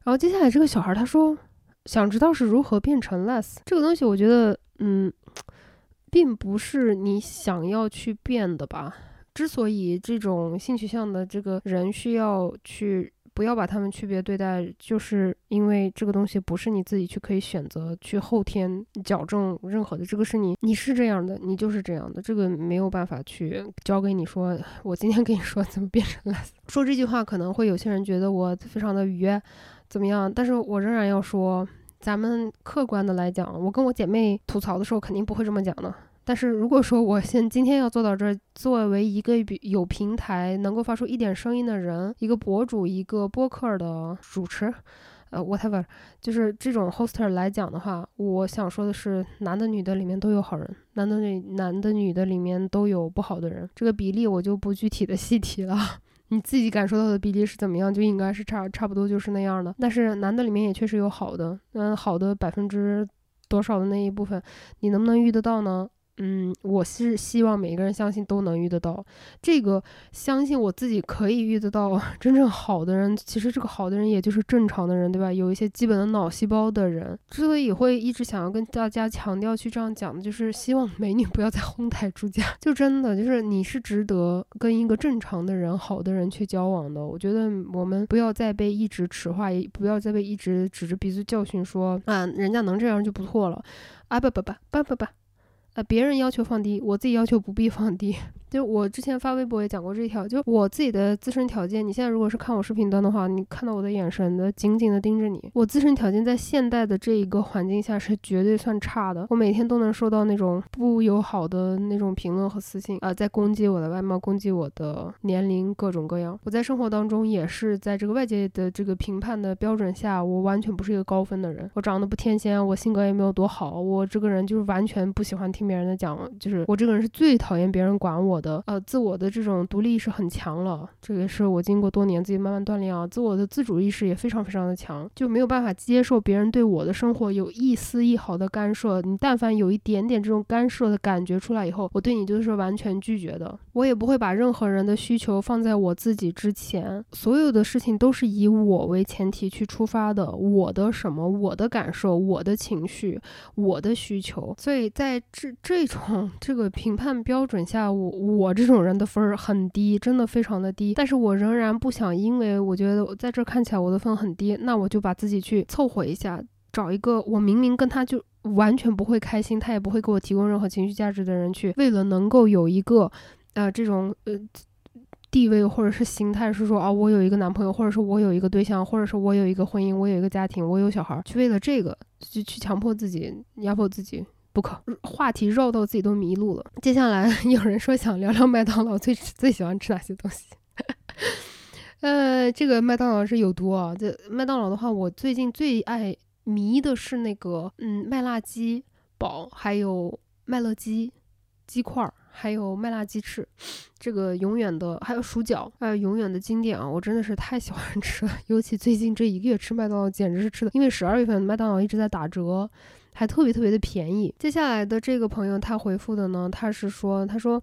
然后接下来这个小孩他说，想知道是如何变成 less 这个东西，我觉得，嗯。并不是你想要去变的吧。之所以这种性取向的这个人需要去。不要把他们区别对待，就是因为这个东西不是你自己去可以选择去后天矫正任何的，这个是你你是这样的，你就是这样的，这个没有办法去教给你说。我今天跟你说怎么变成了，说这句话可能会有些人觉得我非常的愉悦，怎么样？但是我仍然要说，咱们客观的来讲，我跟我姐妹吐槽的时候肯定不会这么讲的。但是如果说我现今天要做到这儿，作为一个有平台能够发出一点声音的人，一个博主，一个播客的主持，呃，whatever，就是这种 hoster 来讲的话，我想说的是，男的女的里面都有好人，男的女男的女的里面都有不好的人，这个比例我就不具体的细提了，你自己感受到的比例是怎么样，就应该是差差不多就是那样的。但是男的里面也确实有好的，嗯，好的百分之多少的那一部分，你能不能遇得到呢？嗯，我是希望每一个人相信都能遇得到这个，相信我自己可以遇得到 真正好的人。其实这个好的人也就是正常的人，对吧？有一些基本的脑细胞的人。之所以会一直想要跟大家强调去这样讲的，就是希望美女不要再哄抬出家。就真的就是你是值得跟一个正常的人、好的人去交往的。我觉得我们不要再被一直迟化，也不要再被一直指着鼻子教训说啊，人家能这样就不错了啊！不不不不不不。呃，别人要求放低，我自己要求不必放低。就我之前发微博也讲过这一条，就我自己的自身条件。你现在如果是看我视频端的话，你看到我的眼神的紧紧的盯着你。我自身条件在现代的这一个环境下是绝对算差的。我每天都能收到那种不友好的那种评论和私信，呃，在攻击我的外貌，攻击我的年龄，各种各样。我在生活当中也是在这个外界的这个评判的标准下，我完全不是一个高分的人。我长得不天仙，我性格也没有多好，我这个人就是完全不喜欢听别人的讲，就是我这个人是最讨厌别人管我。的呃，自我的这种独立意识很强了，这个是我经过多年自己慢慢锻炼啊，自我的自主意识也非常非常的强，就没有办法接受别人对我的生活有一丝一毫的干涉。你但凡有一点点这种干涉的感觉出来以后，我对你就是完全拒绝的。我也不会把任何人的需求放在我自己之前，所有的事情都是以我为前提去出发的，我的什么，我的感受，我的情绪，我的需求。所以在这这种 这个评判标准下，我我。我这种人的分儿很低，真的非常的低。但是我仍然不想，因为我觉得我在这看起来我的分很低，那我就把自己去凑合一下，找一个我明明跟他就完全不会开心，他也不会给我提供任何情绪价值的人去，为了能够有一个，呃，这种呃地位或者是心态，是说啊，我有一个男朋友，或者是我有一个对象，或者是我有一个婚姻，我有一个家庭，我有小孩，去为了这个去去强迫自己，压迫自己。不可，话题绕到自己都迷路了。接下来 有人说想聊聊麦当劳最最喜欢吃哪些东西。呃，这个麦当劳是有毒啊。这麦当劳的话，我最近最爱迷的是那个嗯麦辣鸡堡，还有麦乐鸡鸡块，还有麦辣鸡翅。这个永远的，还有薯角，还有永远的经典啊！我真的是太喜欢吃了，尤其最近这一个月吃麦当劳，简直是吃的，因为十二月份麦当劳一直在打折。还特别特别的便宜。接下来的这个朋友他回复的呢，他是说，他说。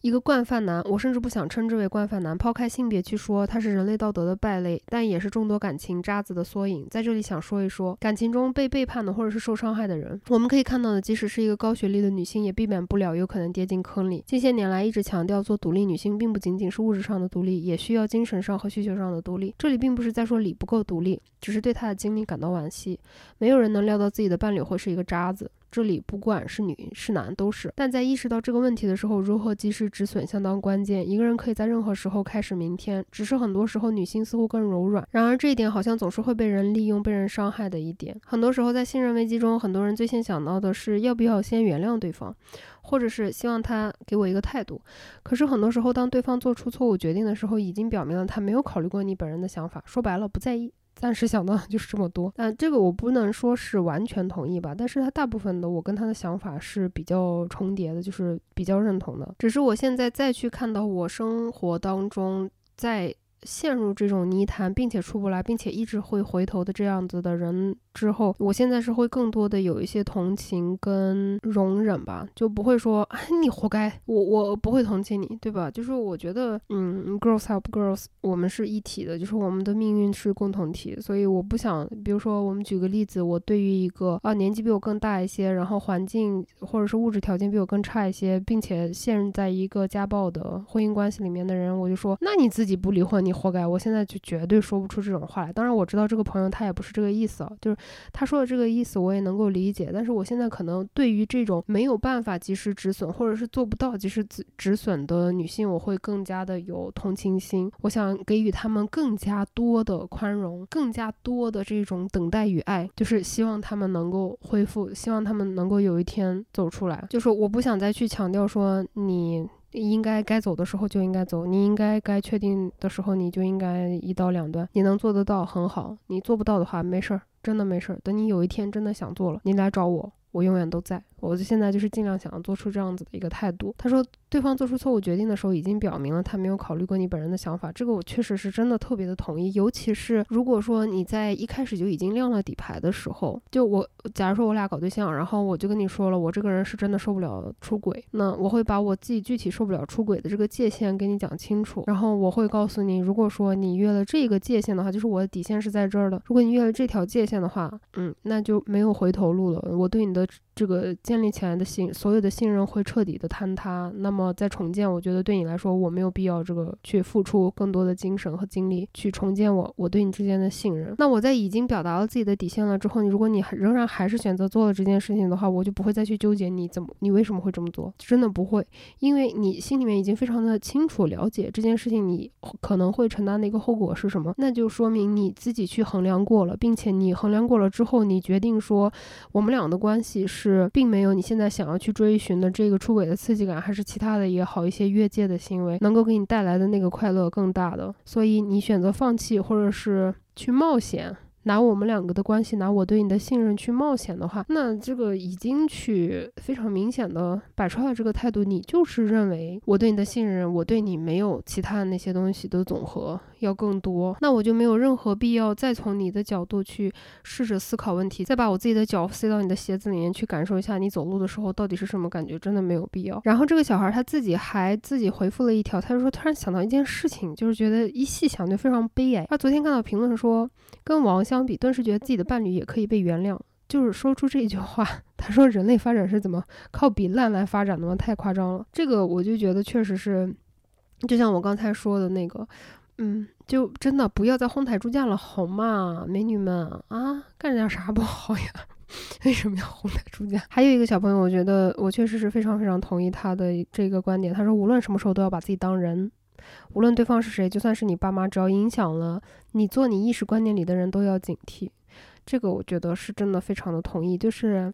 一个惯犯男，我甚至不想称之为惯犯男。抛开性别去说，他是人类道德的败类，但也是众多感情渣子的缩影。在这里想说一说，感情中被背叛的或者是受伤害的人，我们可以看到的，即使是一个高学历的女性，也避免不了有可能跌进坑里。近些年来一直强调做独立女性，并不仅仅是物质上的独立，也需要精神上和需求上的独立。这里并不是在说李不够独立，只是对她的经历感到惋惜。没有人能料到自己的伴侣会是一个渣子。这里不管是女是男都是，但在意识到这个问题的时候，如何及时止损相当关键。一个人可以在任何时候开始明天，只是很多时候女性似乎更柔软。然而这一点好像总是会被人利用、被人伤害的一点。很多时候在信任危机中，很多人最先想到的是要不要先原谅对方，或者是希望他给我一个态度。可是很多时候，当对方做出错误决定的时候，已经表明了他没有考虑过你本人的想法。说白了，不在意。暂时想到 就是这么多，但这个我不能说是完全同意吧，但是他大部分的我跟他的想法是比较重叠的，就是比较认同的。只是我现在再去看到我生活当中，在陷入这种泥潭，并且出不来，并且一直会回头的这样子的人之后，我现在是会更多的有一些同情跟容忍吧，就不会说哎你活该，我我不会同情你，对吧？就是我觉得，嗯，girls help girls，我们是一体的，就是我们的命运是共同体，所以我不想，比如说我们举个例子，我对于一个啊年纪比我更大一些，然后环境或者是物质条件比我更差一些，并且陷在一个家暴的婚姻关系里面的人，我就说，那你自己不离婚。你活该！我现在就绝对说不出这种话来。当然，我知道这个朋友他也不是这个意思啊，就是他说的这个意思我也能够理解。但是我现在可能对于这种没有办法及时止损，或者是做不到及时止止损的女性，我会更加的有同情心。我想给予他们更加多的宽容，更加多的这种等待与爱，就是希望他们能够恢复，希望他们能够有一天走出来。就是我不想再去强调说你。应该该走的时候就应该走，你应该该确定的时候你就应该一刀两断。你能做得到很好，你做不到的话没事儿，真的没事儿。等你有一天真的想做了，你来找我，我永远都在。我就现在就是尽量想要做出这样子的一个态度。他说，对方做出错误决定的时候，已经表明了他没有考虑过你本人的想法。这个我确实是真的特别的同意。尤其是如果说你在一开始就已经亮了底牌的时候，就我假如说我俩搞对象，然后我就跟你说了，我这个人是真的受不了出轨，那我会把我自己具体受不了出轨的这个界限给你讲清楚。然后我会告诉你，如果说你越了这个界限的话，就是我的底线是在这儿的。如果你越了这条界限的话，嗯，那就没有回头路了。我对你的这个建立起来的信。所有的信任会彻底的坍塌，那么在重建，我觉得对你来说，我没有必要这个去付出更多的精神和精力去重建我我对你之间的信任。那我在已经表达了自己的底线了之后，你如果你仍然还是选择做了这件事情的话，我就不会再去纠结你怎么你为什么会这么做，真的不会，因为你心里面已经非常的清楚了解这件事情你可能会承担的一个后果是什么，那就说明你自己去衡量过了，并且你衡量过了之后，你决定说我们俩的关系是并没没有你现在想要。去追寻的这个出轨的刺激感，还是其他的也好，一些越界的行为，能够给你带来的那个快乐更大的，所以你选择放弃，或者是去冒险。拿我们两个的关系，拿我对你的信任去冒险的话，那这个已经去非常明显的摆出来这个态度，你就是认为我对你的信任，我对你没有其他的那些东西的总和要更多，那我就没有任何必要再从你的角度去试着思考问题，再把我自己的脚塞到你的鞋子里面去感受一下你走路的时候到底是什么感觉，真的没有必要。然后这个小孩他自己还自己回复了一条，他就说突然想到一件事情，就是觉得一细想就非常悲哀。他昨天看到评论说跟王。相比，顿时觉得自己的伴侣也可以被原谅。就是说出这句话，他说：“人类发展是怎么靠比烂来发展的吗？太夸张了。”这个我就觉得确实是，就像我刚才说的那个，嗯，就真的不要再哄抬猪价了，好吗，美女们啊？干点啥不好呀？为什么要哄抬猪价？还有一个小朋友，我觉得我确实是非常非常同意他的这个观点。他说：“无论什么时候都要把自己当人。”无论对方是谁，就算是你爸妈，只要影响了你做你意识观念里的人，都要警惕。这个我觉得是真的非常的同意，就是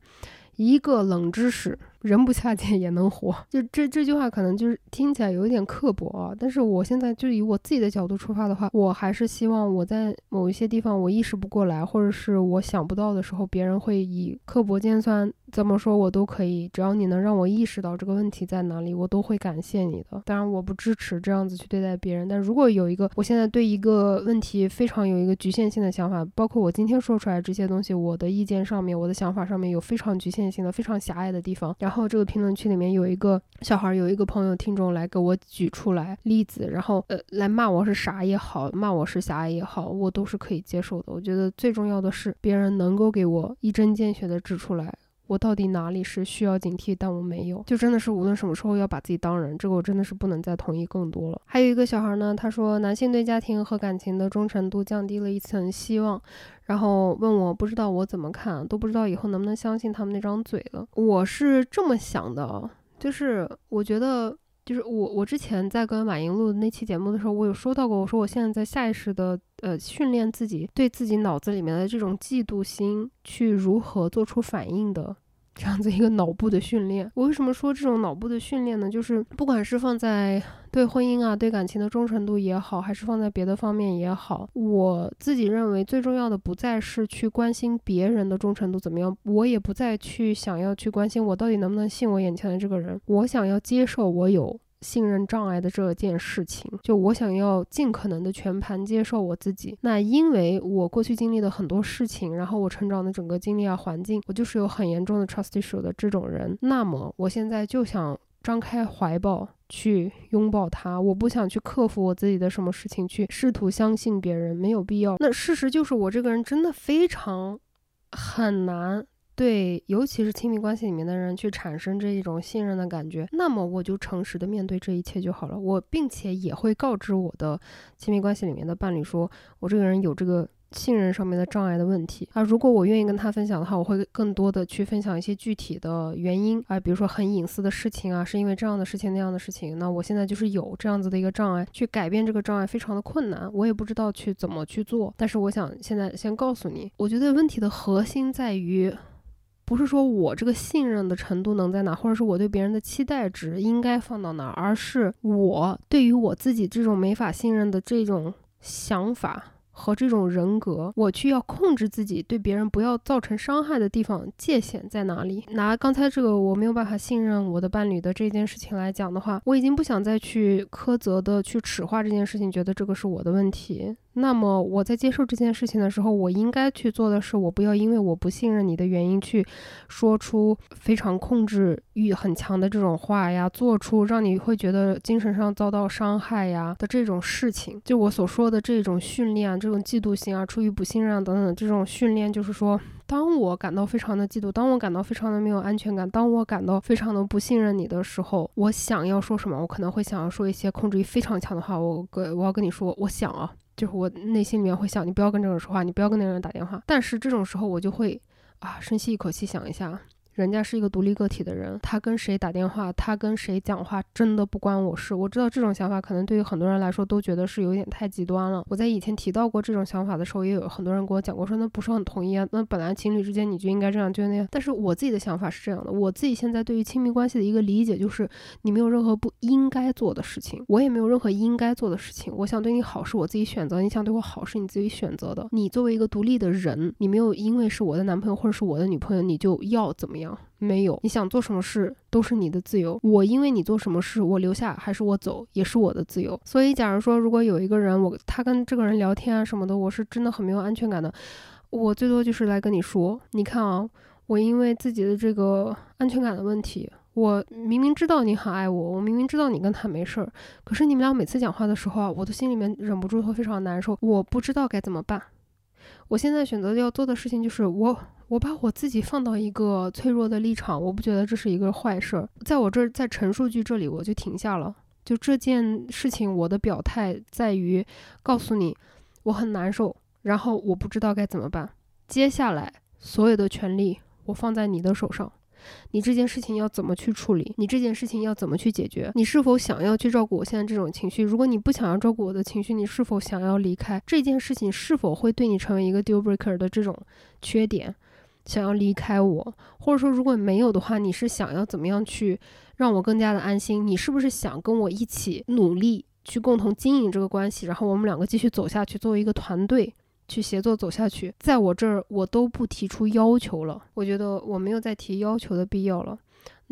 一个冷知识。人不下贱也能活，就这这句话可能就是听起来有一点刻薄啊。但是我现在就以我自己的角度出发的话，我还是希望我在某一些地方我意识不过来，或者是我想不到的时候，别人会以刻薄尖酸怎么说我都可以，只要你能让我意识到这个问题在哪里，我都会感谢你的。当然我不支持这样子去对待别人，但如果有一个我现在对一个问题非常有一个局限性的想法，包括我今天说出来这些东西，我的意见上面，我的想法上面有非常局限性的、非常狭隘的地方，然然后这个评论区里面有一个小孩，有一个朋友听众来给我举出来例子，然后呃来骂我是傻也好，骂我是狭隘也好，我都是可以接受的。我觉得最重要的是别人能够给我一针见血的指出来，我到底哪里是需要警惕，但我没有，就真的是无论什么时候要把自己当人，这个我真的是不能再同意更多了。还有一个小孩呢，他说男性对家庭和感情的忠诚度降低了一层希望。然后问我不知道我怎么看，都不知道以后能不能相信他们那张嘴了。我是这么想的，就是我觉得，就是我我之前在跟马云录那期节目的时候，我有说到过，我说我现在在下意识的呃训练自己，对自己脑子里面的这种嫉妒心去如何做出反应的。这样子一个脑部的训练，我为什么说这种脑部的训练呢？就是不管是放在对婚姻啊、对感情的忠诚度也好，还是放在别的方面也好，我自己认为最重要的不再是去关心别人的忠诚度怎么样，我也不再去想要去关心我到底能不能信我眼前的这个人，我想要接受我有。信任障碍的这件事情。就我想要尽可能的全盘接受我自己。那因为我过去经历的很多事情，然后我成长的整个经历啊环境，我就是有很严重的 trust issue 的这种人。那么我现在就想张开怀抱去拥抱他，我不想去克服我自己的什么事情，去试图相信别人，没有必要。那事实就是我这个人真的非常很难。对，尤其是亲密关系里面的人去产生这一种信任的感觉，那么我就诚实的面对这一切就好了。我并且也会告知我的亲密关系里面的伴侣，说我这个人有这个信任上面的障碍的问题啊。如果我愿意跟他分享的话，我会更多的去分享一些具体的原因啊，比如说很隐私的事情啊，是因为这样的事情那样的事情。那我现在就是有这样子的一个障碍，去改变这个障碍非常的困难，我也不知道去怎么去做。但是我想现在先告诉你，我觉得问题的核心在于。不是说我这个信任的程度能在哪，或者是我对别人的期待值应该放到哪，而是我对于我自己这种没法信任的这种想法。和这种人格，我去要控制自己对别人不要造成伤害的地方界限在哪里？拿刚才这个我没有办法信任我的伴侣的这件事情来讲的话，我已经不想再去苛责的去耻化这件事情，觉得这个是我的问题。那么我在接受这件事情的时候，我应该去做的是，我不要因为我不信任你的原因去说出非常控制欲很强的这种话呀，做出让你会觉得精神上遭到伤害呀的这种事情。就我所说的这种训练。这种嫉妒心啊，出于不信任等等这种训练，就是说，当我感到非常的嫉妒，当我感到非常的没有安全感，当我感到非常的不信任你的时候，我想要说什么，我可能会想要说一些控制欲非常强的话。我跟我要跟你说，我想啊，就是我内心里面会想，你不要跟这个人说话，你不要跟那个人打电话。但是这种时候，我就会啊，深吸一口气，想一下。人家是一个独立个体的人，他跟谁打电话，他跟谁讲话，真的不关我事。我知道这种想法可能对于很多人来说都觉得是有点太极端了。我在以前提到过这种想法的时候，也有很多人跟我讲过，说那不是很同意啊。那本来情侣之间你就应该这样，就那样。但是我自己的想法是这样的，我自己现在对于亲密关系的一个理解就是，你没有任何不应该做的事情，我也没有任何应该做的事情。我想对你好是我自己选择，你想对我好是你自己选择的。你作为一个独立的人，你没有因为是我的男朋友或者是我的女朋友，你就要怎么样？没有，你想做什么事都是你的自由。我因为你做什么事，我留下还是我走，也是我的自由。所以，假如说如果有一个人，我他跟这个人聊天啊什么的，我是真的很没有安全感的。我最多就是来跟你说，你看啊，我因为自己的这个安全感的问题，我明明知道你很爱我，我明明知道你跟他没事儿，可是你们俩每次讲话的时候啊，我的心里面忍不住会非常难受，我不知道该怎么办。我现在选择要做的事情就是我。我把我自己放到一个脆弱的立场，我不觉得这是一个坏事儿。在我这儿在陈述句这里，我就停下了。就这件事情，我的表态在于告诉你，我很难受，然后我不知道该怎么办。接下来所有的权利我放在你的手上。你这件事情要怎么去处理？你这件事情要怎么去解决？你是否想要去照顾我现在这种情绪？如果你不想要照顾我的情绪，你是否想要离开？这件事情是否会对你成为一个 deal breaker 的这种缺点？想要离开我，或者说如果没有的话，你是想要怎么样去让我更加的安心？你是不是想跟我一起努力去共同经营这个关系，然后我们两个继续走下去，作为一个团队？去协作走下去，在我这儿我都不提出要求了，我觉得我没有再提要求的必要了。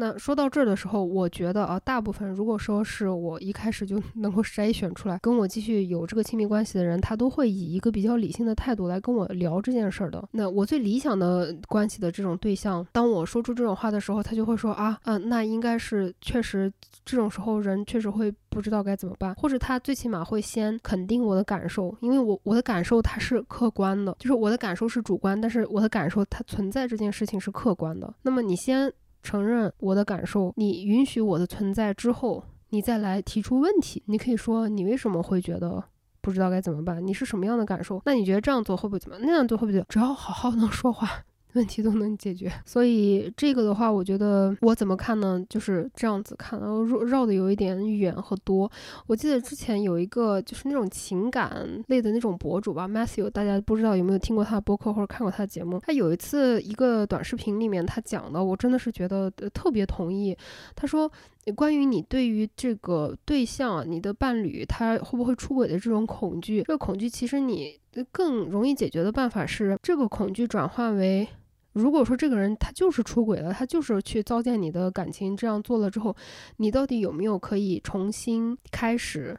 那说到这儿的时候，我觉得啊，大部分如果说是我一开始就 能够筛选出来跟我继续有这个亲密关系的人，他都会以一个比较理性的态度来跟我聊这件事儿的。那我最理想的关系的这种对象，当我说出这种话的时候，他就会说啊，嗯，那应该是确实这种时候人确实会不知道该怎么办，或者他最起码会先肯定我的感受，因为我我的感受它是客观的，就是我的感受是主观，但是我的感受它存在这件事情是客观的。那么你先。承认我的感受，你允许我的存在之后，你再来提出问题。你可以说你为什么会觉得不知道该怎么办？你是什么样的感受？那你觉得这样做会不会怎么样？那样做会不会？只要好好能说话。问题都能解决，所以这个的话，我觉得我怎么看呢？就是这样子看，然后绕绕的有一点远和多。我记得之前有一个就是那种情感类的那种博主吧，Matthew，大家不知道有没有听过他的播客或者看过他的节目？他有一次一个短视频里面，他讲的，我真的是觉得特别同意。他说，关于你对于这个对象、你的伴侣他会不会出轨的这种恐惧，这个恐惧其实你更容易解决的办法是，这个恐惧转化为。如果说这个人他就是出轨了，他就是去糟践你的感情，这样做了之后，你到底有没有可以重新开始？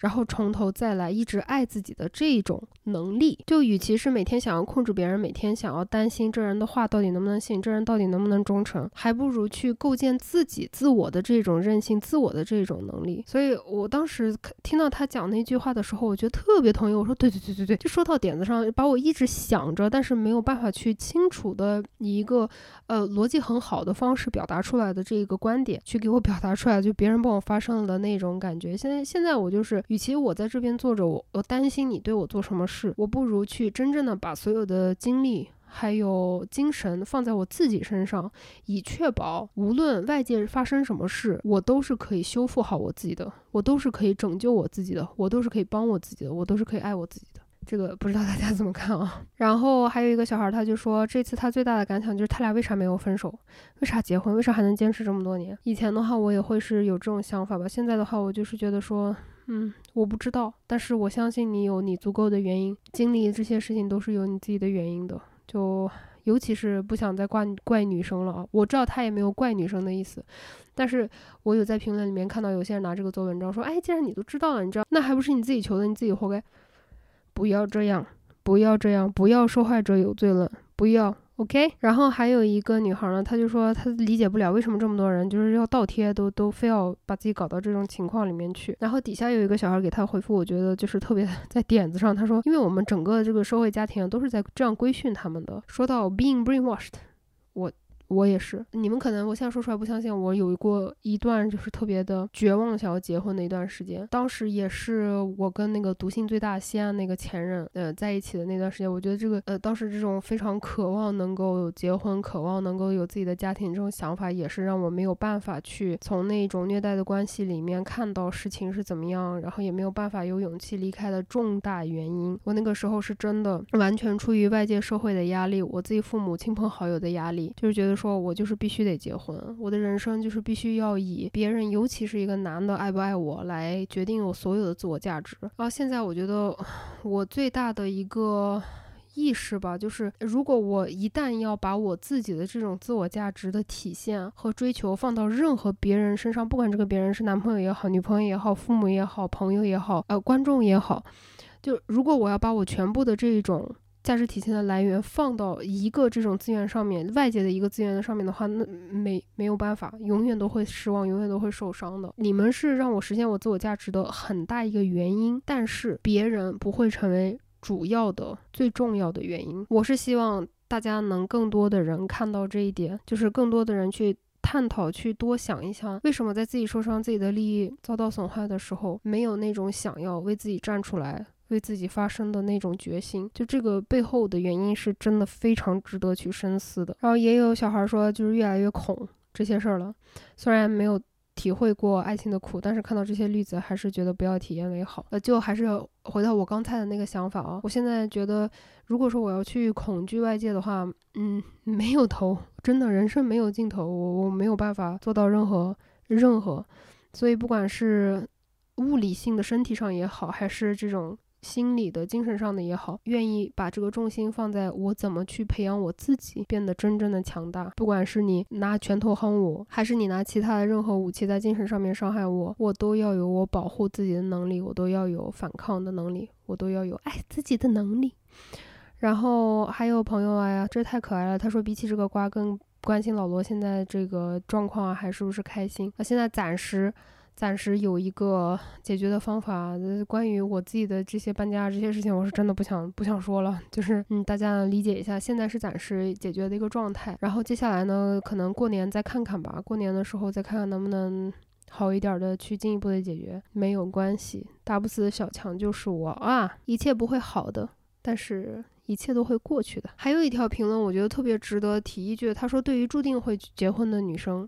然后从头再来，一直爱自己的这种能力，就与其是每天想要控制别人，每天想要担心这人的话到底能不能信，这人到底能不能忠诚，还不如去构建自己自我的这种韧性，自我的这种能力。所以我当时听到他讲那句话的时候，我觉得特别同意。我说对对对对对，就说到点子上，把我一直想着，但是没有办法去清楚的以一个呃逻辑很好的方式表达出来的这个观点，去给我表达出来，就别人帮我发声的那种感觉。现在现在我就是。与其我在这边坐着，我我担心你对我做什么事，我不如去真正的把所有的精力还有精神放在我自己身上，以确保无论外界发生什么事，我都是可以修复好我自己的，我都是可以拯救我自己的，我都是可以帮我自己的，我都是可以爱我自己的。这个不知道大家怎么看啊？然后还有一个小孩，他就说这次他最大的感想就是他俩为啥没有分手，为啥结婚，为啥还能坚持这么多年？以前的话我也会是有这种想法吧，现在的话我就是觉得说。嗯，我不知道，但是我相信你有你足够的原因，经历这些事情都是有你自己的原因的。就尤其是不想再怪怪女生了啊，我知道他也没有怪女生的意思，但是我有在评论里面看到有些人拿这个做文章，说，哎，既然你都知道了，你知道，那还不是你自己求的，你自己活该。不要这样，不要这样，不要受害者有罪论，不要。OK，然后还有一个女孩呢，她就说她理解不了为什么这么多人就是要倒贴，都都非要把自己搞到这种情况里面去。然后底下有一个小孩给她回复，我觉得就是特别 在点子上。他说，因为我们整个这个社会家庭都是在这样规训他们的。说到 being brainwashed，我。也是，你们可能我现在说出来不相信。我有过一段就是特别的绝望，想要结婚的一段时间。当时也是我跟那个毒性最大西安那个前任，呃，在一起的那段时间。我觉得这个，呃，当时这种非常渴望能够结婚，渴望能够有自己的家庭这种想法，也是让我没有办法去从那种虐待的关系里面看到事情是怎么样，然后也没有办法有勇气离开的重大原因。我那个时候是真的完全出于外界社会的压力，我自己父母亲朋好友的压力，就是觉得。说我就是必须得结婚，我的人生就是必须要以别人，尤其是一个男的爱不爱我来决定我所有的自我价值。然后现在我觉得我最大的一个意识吧，就是如果我一旦要把我自己的这种自我价值的体现和追求放到任何别人身上，不管这个别人是男朋友也好，女朋友也好，父母也好，朋友也好，呃，观众也好，就如果我要把我全部的这一种。价值体现的来源放到一个这种资源上面，外界的一个资源的上面的话，那没没有办法，永远都会失望，永远都会受伤的。你们是让我实现我自我价值的很大一个原因，但是别人不会成为主要的、最重要的原因。我是希望大家能更多的人看到这一点，就是更多的人去探讨，去多想一想，为什么在自己受伤、自己的利益遭到损害的时候，没有那种想要为自己站出来。为自己发声的那种决心，就这个背后的原因是真的非常值得去深思的。然后也有小孩说，就是越来越恐这些事儿了。虽然没有体会过爱情的苦，但是看到这些例子，还是觉得不要体验为好。呃，就还是回到我刚才的那个想法啊。我现在觉得，如果说我要去恐惧外界的话，嗯，没有头，真的人生没有尽头，我我没有办法做到任何任何。所以不管是物理性的身体上也好，还是这种。心理的、精神上的也好，愿意把这个重心放在我怎么去培养我自己，变得真正的强大。不管是你拿拳头夯我，还是你拿其他的任何武器在精神上面伤害我，我都要有我保护自己的能力，我都要有反抗的能力，我都要有爱自己的能力。然后还有朋友哎呀，这太可爱了。他说，比起这个瓜，更关心老罗现在这个状况，还是不是开心？那现在暂时。暂时有一个解决的方法。关于我自己的这些搬家这些事情，我是真的不想不想说了。就是嗯，大家理解一下，现在是暂时解决的一个状态。然后接下来呢，可能过年再看看吧。过年的时候再看看能不能好一点的去进一步的解决。没有关系，打不死的小强就是我啊！一切不会好的，但是一切都会过去的。还有一条评论，我觉得特别值得提一句。他说：“对于注定会结婚的女生。”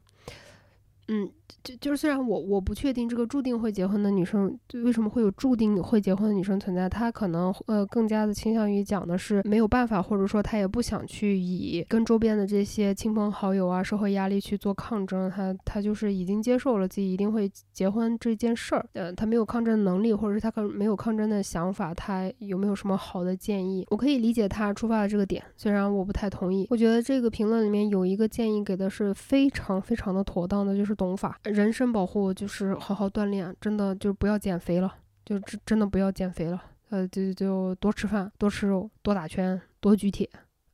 嗯，就就是虽然我我不确定这个注定会结婚的女生为什么会有注定会结婚的女生存在，她可能呃更加的倾向于讲的是没有办法，或者说她也不想去以跟周边的这些亲朋好友啊、社会压力去做抗争，她她就是已经接受了自己一定会结婚这件事儿，呃，她没有抗争能力，或者是她可能没有抗争的想法，她有没有什么好的建议？我可以理解她出发的这个点，虽然我不太同意。我觉得这个评论里面有一个建议给的是非常非常的妥当的，就是懂法。人身保护就是好好锻炼，真的就不要减肥了，就真真的不要减肥了，呃，就就多吃饭，多吃肉，多打拳，多举铁，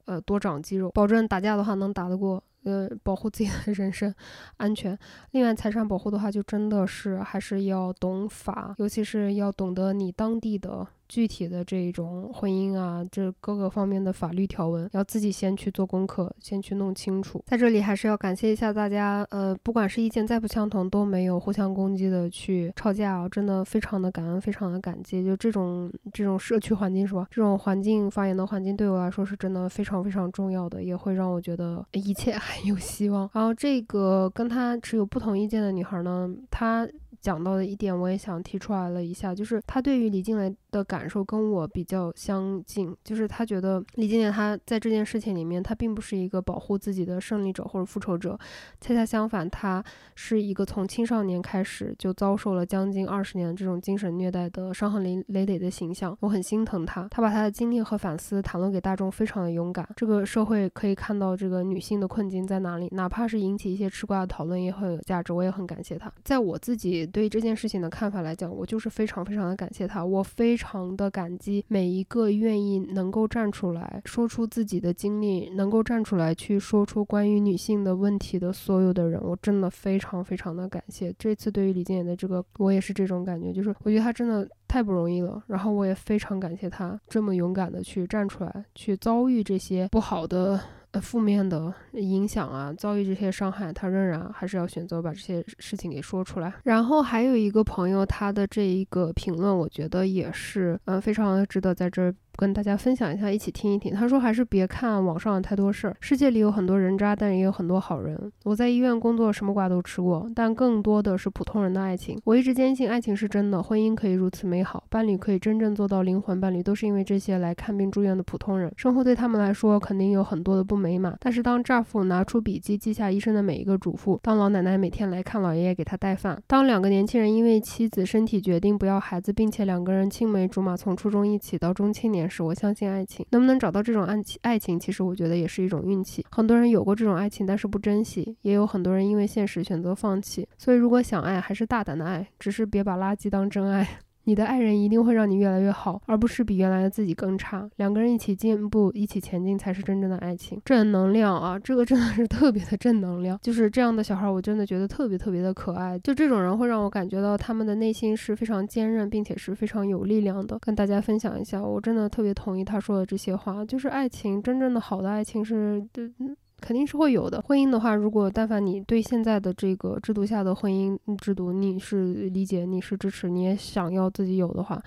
呃，多长肌肉，保证打架的话能打得过，呃，保护自己的 人身安全。另外，财产保护的话，就真的是还是要懂法，尤其是要懂得你当地的。具体的这一种婚姻啊，这各个方面的法律条文，要自己先去做功课，先去弄清楚。在这里还是要感谢一下大家，呃，不管是意见再不相同，都没有互相攻击的去吵架啊，真的非常的感恩，非常的感激。就这种这种社区环境是吧？这种环境发言的环境对我来说是真的非常非常重要的，也会让我觉得一切还有希望。然后这个跟他持有不同意见的女孩呢，她。讲到的一点，我也想提出来了一下，就是他对于李静蕾的感受跟我比较相近，就是他觉得李静蕾他在这件事情里面，他并不是一个保护自己的胜利者或者复仇者，恰恰相反，他是一个从青少年开始就遭受了将近二十年这种精神虐待的伤痕累累累的形象。我很心疼他，他把他的经历和反思袒露给大众，非常的勇敢。这个社会可以看到这个女性的困境在哪里，哪怕是引起一些吃瓜的讨论也很有价值。我也很感谢他，在我自己。对这件事情的看法来讲，我就是非常非常的感谢他，我非常的感激每一个愿意能够站出来说出自己的经历，能够站出来去说出关于女性的问题的所有的人，我真的非常非常的感谢。这次对于李健的这个，我也是这种感觉，就是我觉得他真的太不容易了，然后我也非常感谢他这么勇敢的去站出来，去遭遇这些不好的。呃，负面的影响啊，遭遇这些伤害，他仍然还是要选择把这些事情给说出来。然后还有一个朋友，他的这一个评论，我觉得也是，嗯，非常值得在这儿。跟大家分享一下，一起听一听。他说：“还是别看网上太多事儿，世界里有很多人渣，但也有很多好人。我在医院工作，什么瓜都吃过，但更多的是普通人的爱情。我一直坚信，爱情是真的，婚姻可以如此美好，伴侣可以真正做到灵魂伴侣，都是因为这些来看病住院的普通人。生活对他们来说肯定有很多的不美满，但是当丈夫拿出笔记记下医生的每一个嘱咐，当老奶奶每天来看老爷爷给他带饭，当两个年轻人因为妻子身体决定不要孩子，并且两个人青梅竹马从初中一起到中青年。”是我相信爱情，能不能找到这种爱情？爱情其实我觉得也是一种运气。很多人有过这种爱情，但是不珍惜；也有很多人因为现实选择放弃。所以，如果想爱，还是大胆的爱，只是别把垃圾当真爱。你的爱人一定会让你越来越好，而不是比原来的自己更差。两个人一起进步，一起前进，才是真正的爱情。正能量啊，这个真的是特别的正能量。就是这样的小孩，我真的觉得特别特别的可爱。就这种人会让我感觉到他们的内心是非常坚韧，并且是非常有力量的。跟大家分享一下，我真的特别同意他说的这些话。就是爱情，真正的好的爱情是，嗯。肯定是会有的。婚姻的话，如果但凡你对现在的这个制度下的婚姻制度你是理解、你是支持、你也想要自己有的话，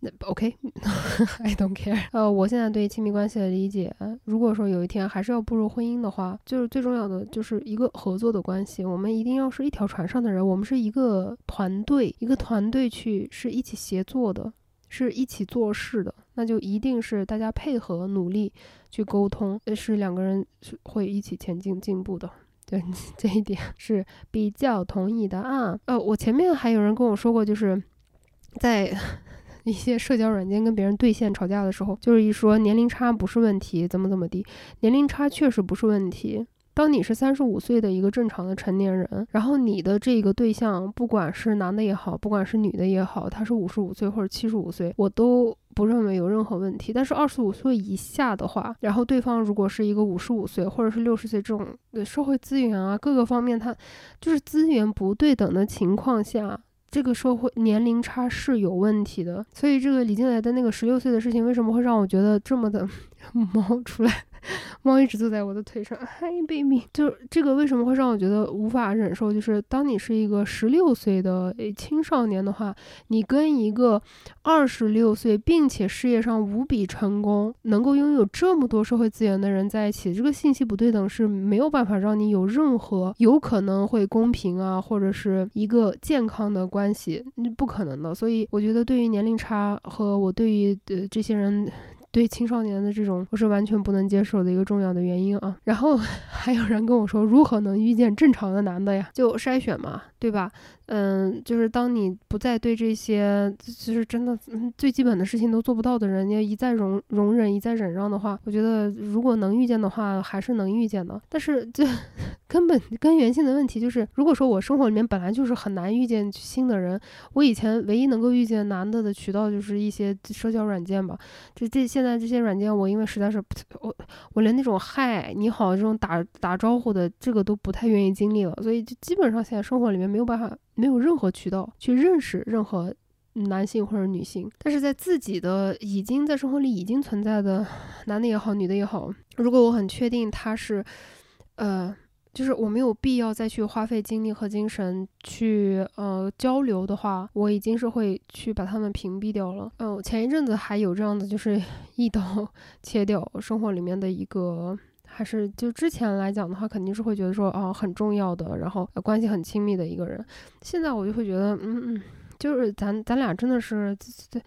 那 OK，I don't care。呃，我现在对亲密关系的理解，如果说有一天还是要步入婚姻的话，就是最重要的就是一个合作的关系。我们一定要是一条船上的人，我们是一个团队，一个团队去是一起协作的。是一起做事的，那就一定是大家配合努力去沟通，是两个人会一起前进进步的。对 这一点是比较同意的啊。呃，我前面还有人跟我说过，就是在 一些社交软件跟别人对线吵架的时候，就是一说年龄差不是问题，怎么怎么地，年龄差确实不是问题。当你是三十五岁的一个正常的成年人，然后你的这个对象，不管是男的也好，不管是女的也好，他是五十五岁或者七十五岁，我都不认为有任何问题。但是二十五岁以下的话，然后对方如果是一个五十五岁或者是六十岁这种的社会资源啊各个方面，他就是资源不对等的情况下，这个社会年龄差是有问题的。所以这个李静来的那个十六岁的事情，为什么会让我觉得这么的 冒出来？猫一直坐在我的腿上，嗨，baby。就是这个为什么会让我觉得无法忍受？就是当你是一个十六岁的青少年的话，你跟一个二十六岁并且事业上无比成功、能够拥有这么多社会资源的人在一起，这个信息不对等是没有办法让你有任何有可能会公平啊，或者是一个健康的关系，那不可能的。所以我觉得，对于年龄差和我对于呃这些人。对青少年的这种，我是完全不能接受的一个重要的原因啊。然后 还有人跟我说，如何能遇见正常的男的呀？就筛选嘛，对吧？嗯，就是当你不再对这些就是真的最基本的事情都做不到的人，你要一再容容忍、一再忍让的话，我觉得如果能遇见的话，还是能遇见的。但是这 根本根源性的问题就是，如果说我生活里面本来就是很难遇见新的人，我以前唯一能够遇见男的的渠道就是一些社交软件吧。这这现在这些软件，我因为实在是我我连那种嗨你好这种打打招呼的这个都不太愿意经历了，所以就基本上现在生活里面没有办法。没有任何渠道去认识任何男性或者女性，但是在自己的已经在生活里已经存在的男的也好，女的也好，如果我很确定他是，呃，就是我没有必要再去花费精力和精神去呃交流的话，我已经是会去把他们屏蔽掉了。嗯，前一阵子还有这样的，就是 一刀切掉生活里面的一个。还是就之前来讲的话，肯定是会觉得说哦很重要的，然后关系很亲密的一个人。现在我就会觉得，嗯嗯。就是咱咱俩真的是，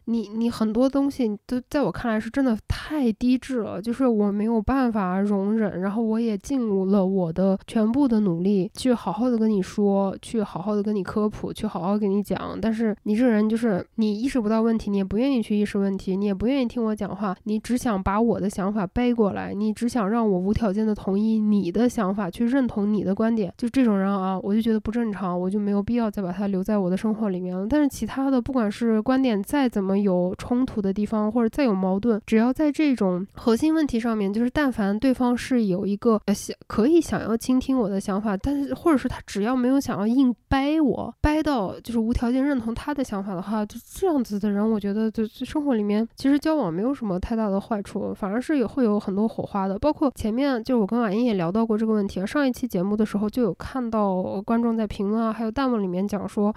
你你很多东西都在我看来是真的太低质了，就是我没有办法容忍，然后我也尽了我的全部的努力去好好的跟你说，去好好的跟你科普，去好好跟你讲，但是你这个人就是你意识不到问题，你也不愿意去意识问题，你也不愿意听我讲话，你只想把我的想法背过来，你只想让我无条件的同意你的想法，去认同你的观点，就这种人啊，我就觉得不正常，我就没有必要再把他留在我的生活里面了，但。其他的，不管是观点再怎么有冲突的地方，或者再有矛盾，只要在这种核心问题上面，就是但凡对方是有一个呃想可以想要倾听我的想法，但是或者是他只要没有想要硬掰我，掰到就是无条件认同他的想法的话，就这样子的人，我觉得就生活里面其实交往没有什么太大的坏处，反而是有会有很多火花的。包括前面就是我跟婉英也聊到过这个问题啊，上一期节目的时候就有看到观众在评论啊，还有弹幕里面讲说，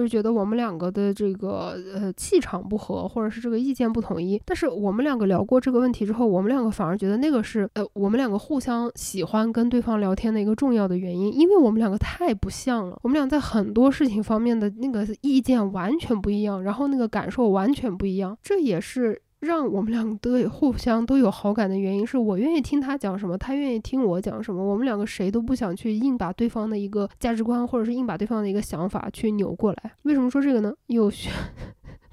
就是觉得我们。两个的这个呃气场不合，或者是这个意见不统一，但是我们两个聊过这个问题之后，我们两个反而觉得那个是呃我们两个互相喜欢跟对方聊天的一个重要的原因，因为我们两个太不像了，我们俩在很多事情方面的那个意见完全不一样，然后那个感受完全不一样，这也是。让我们两个都互相都有好感的原因，是我愿意听他讲什么，他愿意听我讲什么。我们两个谁都不想去硬把对方的一个价值观，或者是硬把对方的一个想法去扭过来。为什么说这个呢？有学。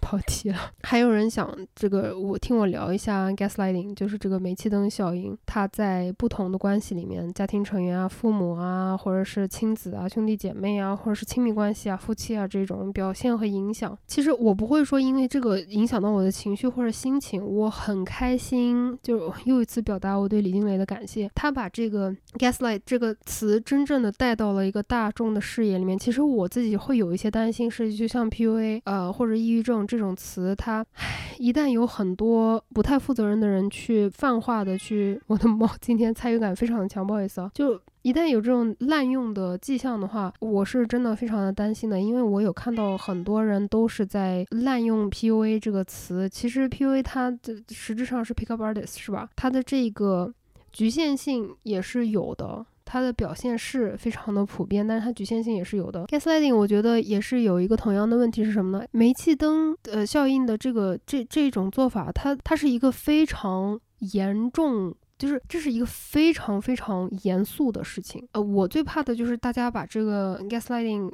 跑题了，还有人想这个，我听我聊一下 gaslighting，就是这个煤气灯效应，它在不同的关系里面，家庭成员啊、父母啊，或者是亲子啊、兄弟姐妹啊，或者是亲密关系啊、夫妻啊这种表现和影响。其实我不会说因为这个影响到我的情绪或者心情，我很开心，就又一次表达我对李金雷的感谢，他把这个 gaslight 这个词真正的带到了一个大众的视野里面。其实我自己会有一些担心，是就像 PUA 呃或者抑郁症这。种词，它一旦有很多不太负责任的人去泛化的去，我的猫今天参与感非常的强，不好意思啊。就一旦有这种滥用的迹象的话，我是真的非常的担心的，因为我有看到很多人都是在滥用 PUA 这个词。其实 PUA 它的实质上是 Pickup Artist 是吧？它的这个局限性也是有的。它的表现是非常的普遍，但是它局限性也是有的。Gaslighting 我觉得也是有一个同样的问题是什么呢？煤气灯呃效应的这个这这种做法，它它是一个非常严重，就是这是一个非常非常严肃的事情。呃，我最怕的就是大家把这个 Gaslighting。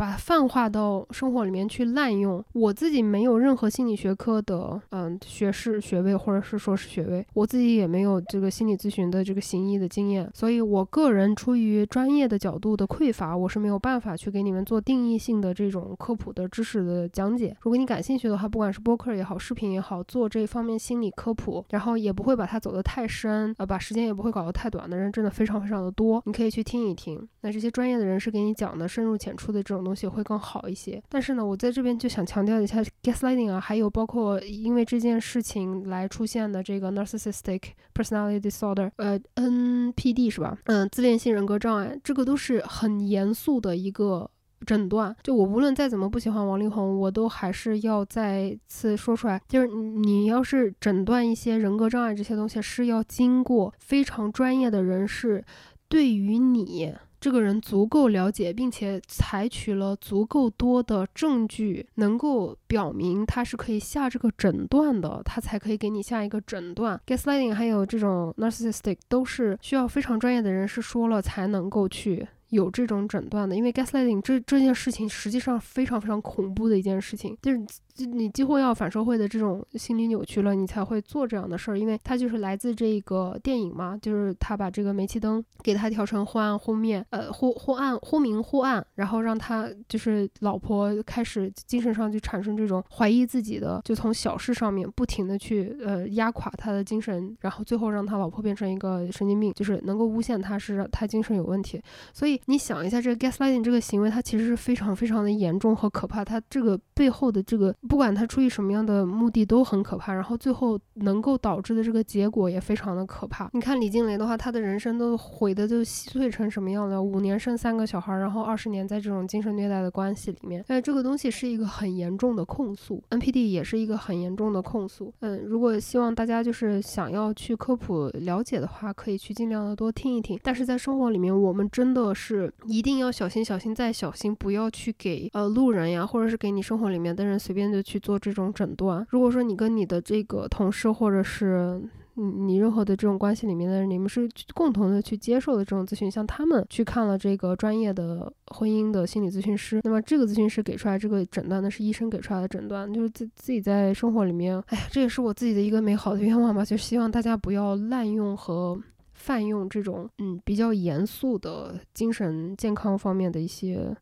把泛化到生活里面去滥用，我自己没有任何心理学科的嗯学士学位或者是硕士学位，我自己也没有这个心理咨询的这个行医的经验，所以我个人出于专业的角度的匮乏，我是没有办法去给你们做定义性的这种科普的知识的讲解。如果你感兴趣的话，不管是播客也好，视频也好，做这方面心理科普，然后也不会把它走得太深，呃，把时间也不会搞得太短的人，真的非常非常的多，你可以去听一听。那这些专业的人士给你讲的深入浅出的这种。东东西会更好一些。但是呢，我在这边就想强调一下，gaslighting 啊，还有包括因为这件事情来出现的这个 narcissistic personality disorder，呃，NPD 是吧？嗯，自恋性人格障碍，这个都是很严肃的一个。诊断，就我无论再怎么不喜欢王力宏，我都还是要再次说出来，就是你要是诊断一些人格障碍这些东西，是要经过非常专业的人士对于你这个人足够了解，并且采取了足够多的证据，能够表明他是可以下这个诊断的，他才可以给你下一个诊断。Gaslighting 还有这种 narcissistic 都是需要非常专业的人士说了才能够去。有这种诊断的，因为 gaslighting 这这件事情实际上非常非常恐怖的一件事情，就是。你几乎要反社会的这种心理扭曲了，你才会做这样的事儿，因为他就是来自这个电影嘛，就是他把这个煤气灯给他调成忽暗忽灭，呃，忽忽暗忽明忽暗，然后让他就是老婆开始精神上就产生这种怀疑自己的，就从小事上面不停的去呃压垮他的精神，然后最后让他老婆变成一个神经病，就是能够诬陷他是他精神有问题。所以你想一下，这个 gaslighting 这个行为，它其实是非常非常的严重和可怕，它这个背后的这个。不管他出于什么样的目的都很可怕，然后最后能够导致的这个结果也非常的可怕。你看李静蕾的话，她的人生都毁的就稀碎成什么样了？五年生三个小孩，然后二十年在这种精神虐待的关系里面。哎，这个东西是一个很严重的控诉，NPD 也是一个很严重的控诉。嗯，如果希望大家就是想要去科普了解的话，可以去尽量的多听一听。但是在生活里面，我们真的是一定要小心、小心再小心，不要去给呃路人呀，或者是给你生活里面的人随便就。去做这种诊断。如果说你跟你的这个同事，或者是你你任何的这种关系里面的人，你们是共同的去接受的这种咨询，像他们去看了这个专业的婚姻的心理咨询师，那么这个咨询师给出来这个诊断，那是医生给出来的诊断，就是自自己在生活里面，哎呀，这也是我自己的一个美好的愿望吧，就希望大家不要滥用和泛用这种嗯比较严肃的精神健康方面的一些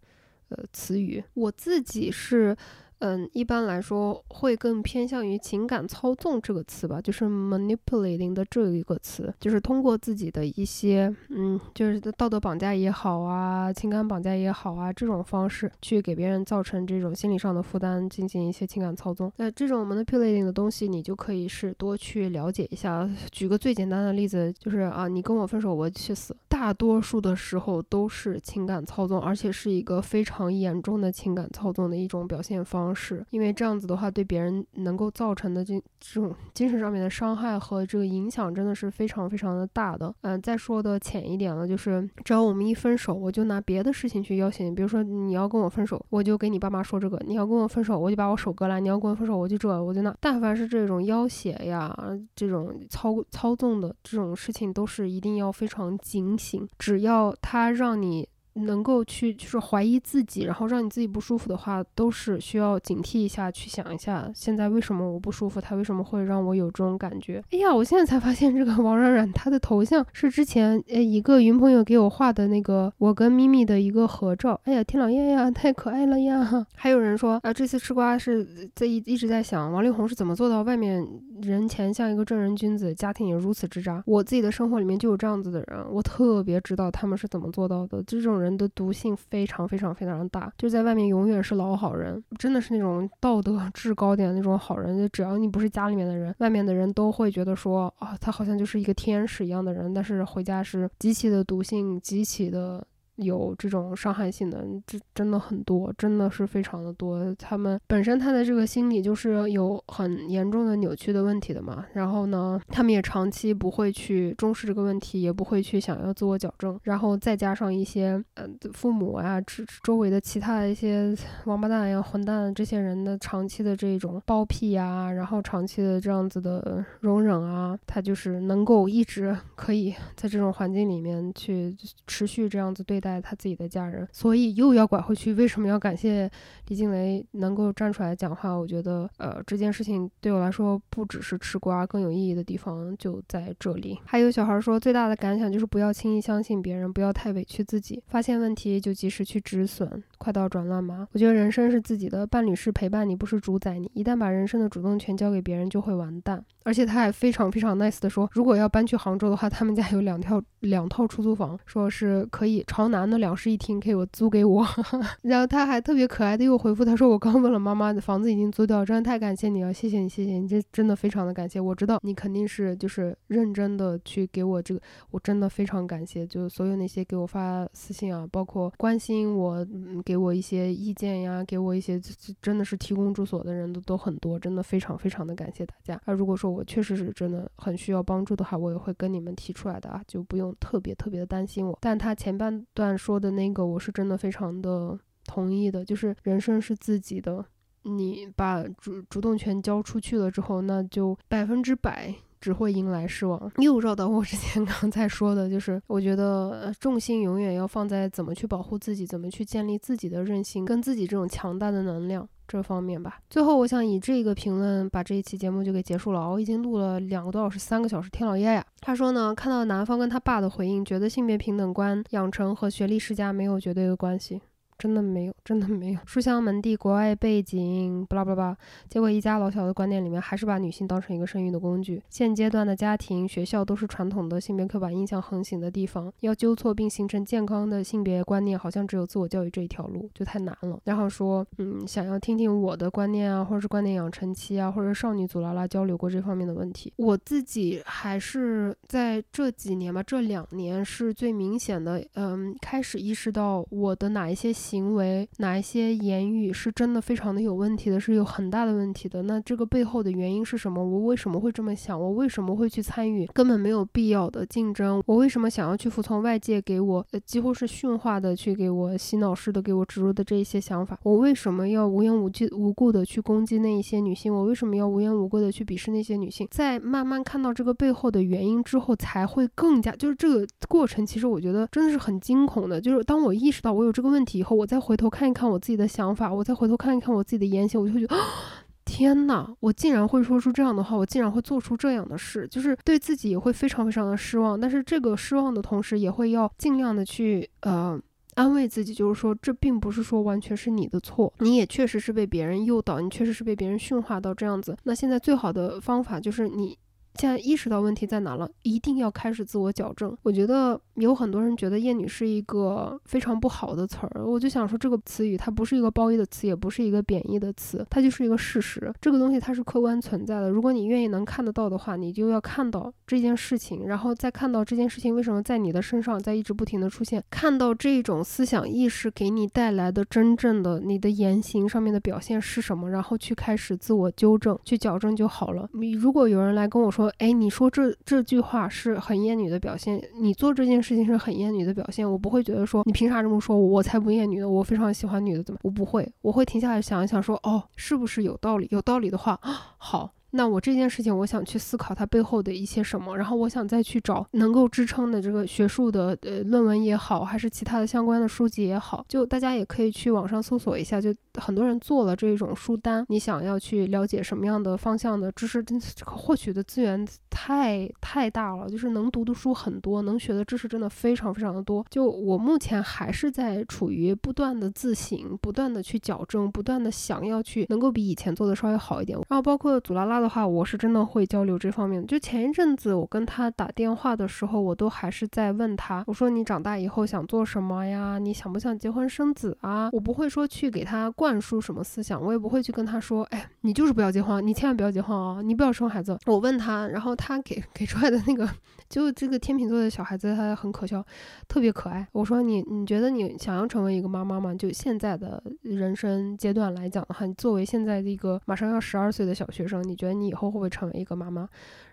呃词语。我自己是。嗯，一般来说会更偏向于情感操纵这个词吧，就是 manipulating 的这一个词，就是通过自己的一些，嗯，就是道德绑架也好啊，情感绑架也好啊，这种方式去给别人造成这种心理上的负担，进行一些情感操纵。那这种 manipulating 的东西，你就可以是多去了解一下。举个最简单的例子，就是啊，你跟我分手，我去死。大多数的时候都是情感操纵，而且是一个非常严重的情感操纵的一种表现方。方式，因为这样子的话，对别人能够造成的这这种精神上面的伤害和这个影响，真的是非常非常的大的。嗯，再说的浅一点了，就是只要我们一分手，我就拿别的事情去要挟你，比如说你要跟我分手，我就给你爸妈说这个；你要跟我分手，我就把我手割了；你要跟我分手，我就这我就那。但凡是这种要挟呀，这种操操纵的这种事情，都是一定要非常警醒。只要他让你。能够去就是怀疑自己，然后让你自己不舒服的话，都是需要警惕一下，去想一下现在为什么我不舒服，他为什么会让我有这种感觉？哎呀，我现在才发现这个王冉冉他的头像是之前呃一个云朋友给我画的那个我跟咪咪的一个合照。哎呀，天老爷呀，太可爱了呀！还有人说啊，这次吃瓜是在一一直在想王力宏是怎么做到外面人前像一个正人君子，家庭也如此之渣。我自己的生活里面就有这样子的人，我特别知道他们是怎么做到的，这种人。人的毒性非常非常非常大，就在外面永远是老好人，真的是那种道德 制高点那种好人。就只要你不是家里面的人，外面的人都会觉得说啊，他好像就是一个天使一样的人，但是回家是极其的毒性，极其的。有这种伤害性的，这真的很多，真的是非常的多。他们本身他的这个心理就是有很严重的扭曲的问题的嘛。然后呢，他们也长期不会去重视这个问题，也不会去想要自我矫正。然后再加上一些呃父母啊，周围的其他一些王八蛋呀、混蛋这些人的长期的这种包庇呀，然后长期的这样子的容忍啊，他就是能够一直可以在这种环境里面去持续这样子对待。在他自己的家人，所以又要拐回去。为什么要感谢李静蕾能够站出来讲话？我觉得，呃，这件事情对我来说不只是吃瓜，更有意义的地方就在这里。还有小孩说，最大的感想就是不要轻易相信别人，不要太委屈自己，发现问题就及时去止损，快刀转乱麻。我觉得人生是自己的，伴侣是陪伴你，不是主宰你。一旦把人生的主动权交给别人，就会完蛋。而且他还非常非常 nice 的说，如果要搬去杭州的话，他们家有两套两套出租房，说是可以朝南的两室一厅，可以我租给我。然后他还特别可爱的又回复他说，我刚问了妈妈，房子已经租掉，真的太感谢你了，谢谢你，谢谢你，这真的非常的感谢。我知道你肯定是就是认真的去给我这个，我真的非常感谢，就是所有那些给我发私信啊，包括关心我，给我一些意见呀，给我一些真的是提供住所的人都都很多，真的非常非常的感谢大家。啊如果说我我确实是真的很需要帮助的话，我也会跟你们提出来的啊，就不用特别特别的担心我。但他前半段说的那个，我是真的非常的同意的，就是人生是自己的，你把主主动权交出去了之后，那就百分之百。只会迎来失望。又绕到我之前 刚才说的，就是我觉得重心永远要放在怎么去保护自己，怎么去建立自己的韧性，跟自己这种强大的能量这方面吧。最后，我想以这个评论把这一期节目就给结束了。我已经录了两个多小时，三个小时。天老爷呀，他说呢，看到男方跟他爸的回应，觉得性别平等观养成和学历世家没有绝对的关系。真的没有，真的没有。书香门第，国外背景，巴拉巴拉。结果一家老小的观念里面，还是把女性当成一个生育的工具。现阶段的家庭、学校都是传统的性别刻板印象横行的地方。要纠错并形成健康的性别观念，好像只有自我教育这一条路，就太难了。然后说，嗯，想要听听我的观念啊，或者是观念养成期啊，或者少女组拉拉交流过这方面的问题。我自己还是在这几年吧，这两年是最明显的，嗯，开始意识到我的哪一些。行为哪一些言语是真的非常的有问题的，是有很大的问题的？那这个背后的原因是什么？我为什么会这么想？我为什么会去参与根本没有必要的竞争？我为什么想要去服从外界给我呃几乎是驯化的去给我洗脑式的给我植入的这一些想法？我为什么要无缘无故无故的去攻击那一些女性？我为什么要无缘无故的去鄙视那些女性？在慢慢看到这个背后的原因之后，才会更加就是这个过程，其实我觉得真的是很惊恐的。就是当我意识到我有这个问题以后。我再回头看一看我自己的想法，我再回头看一看我自己的言行，我就会觉得，天哪！我竟然会说出这样的话，我竟然会做出这样的事，就是对自己也会非常非常的失望。但是这个失望的同时，也会要尽量的去呃安慰自己，就是说这并不是说完全是你的错，你也确实是被别人诱导，你确实是被别人驯化到这样子。那现在最好的方法就是你。现在意识到问题在哪了，一定要开始自我矫正。我觉得有很多人觉得“厌女”是一个非常不好的词儿，我就想说这个词语它不是一个褒义的词，也不是一个贬义的词，它就是一个事实。这个东西它是客观存在的。如果你愿意能看得到的话，你就要看到这件事情，然后再看到这件事情为什么在你的身上在一直不停的出现，看到这种思想意识给你带来的真正的你的言行上面的表现是什么，然后去开始自我纠正，去矫正就好了。你如果有人来跟我说，哎，你说这这句话是很厌女的表现，你做这件事情是很厌女的表现，我不会觉得说你凭啥这么说，我才不厌女的，我非常喜欢女的，怎么？我不会，我会停下来想一想，说哦，是不是有道理？有道理的话，好。那我这件事情，我想去思考它背后的一些什么，然后我想再去找能够支撑的这个学术的呃论文也好，还是其他的相关的书籍也好，就大家也可以去网上搜索一下，就很多人做了这种书单。你想要去了解什么样的方向的知识，这个获取的资源太太大了，就是能读的书很多，能学的知识真的非常非常的多。就我目前还是在处于不断的自省，不断的去矫正，不断的想要去能够比以前做的稍微好一点。然后包括祖拉拉。的话，我是真的会交流这方面。就前一阵子我跟他打电话的时候，我都还是在问他，我说你长大以后想做什么呀？你想不想结婚生子啊？我不会说去给他灌灌输什么思想，我也不会去跟他说，哎，你就是不要结婚，你千万不要结婚啊，你不要生孩子。我问他，然后他给给出来的那个，就这个天秤座的小孩子，他很可笑，特别可爱。我说你你觉得你想要成为一个妈妈吗？就现在的人生阶段来讲的话，你作为现在的一个马上要十二岁的小学生，你觉得？你以后会不会成为一个妈妈？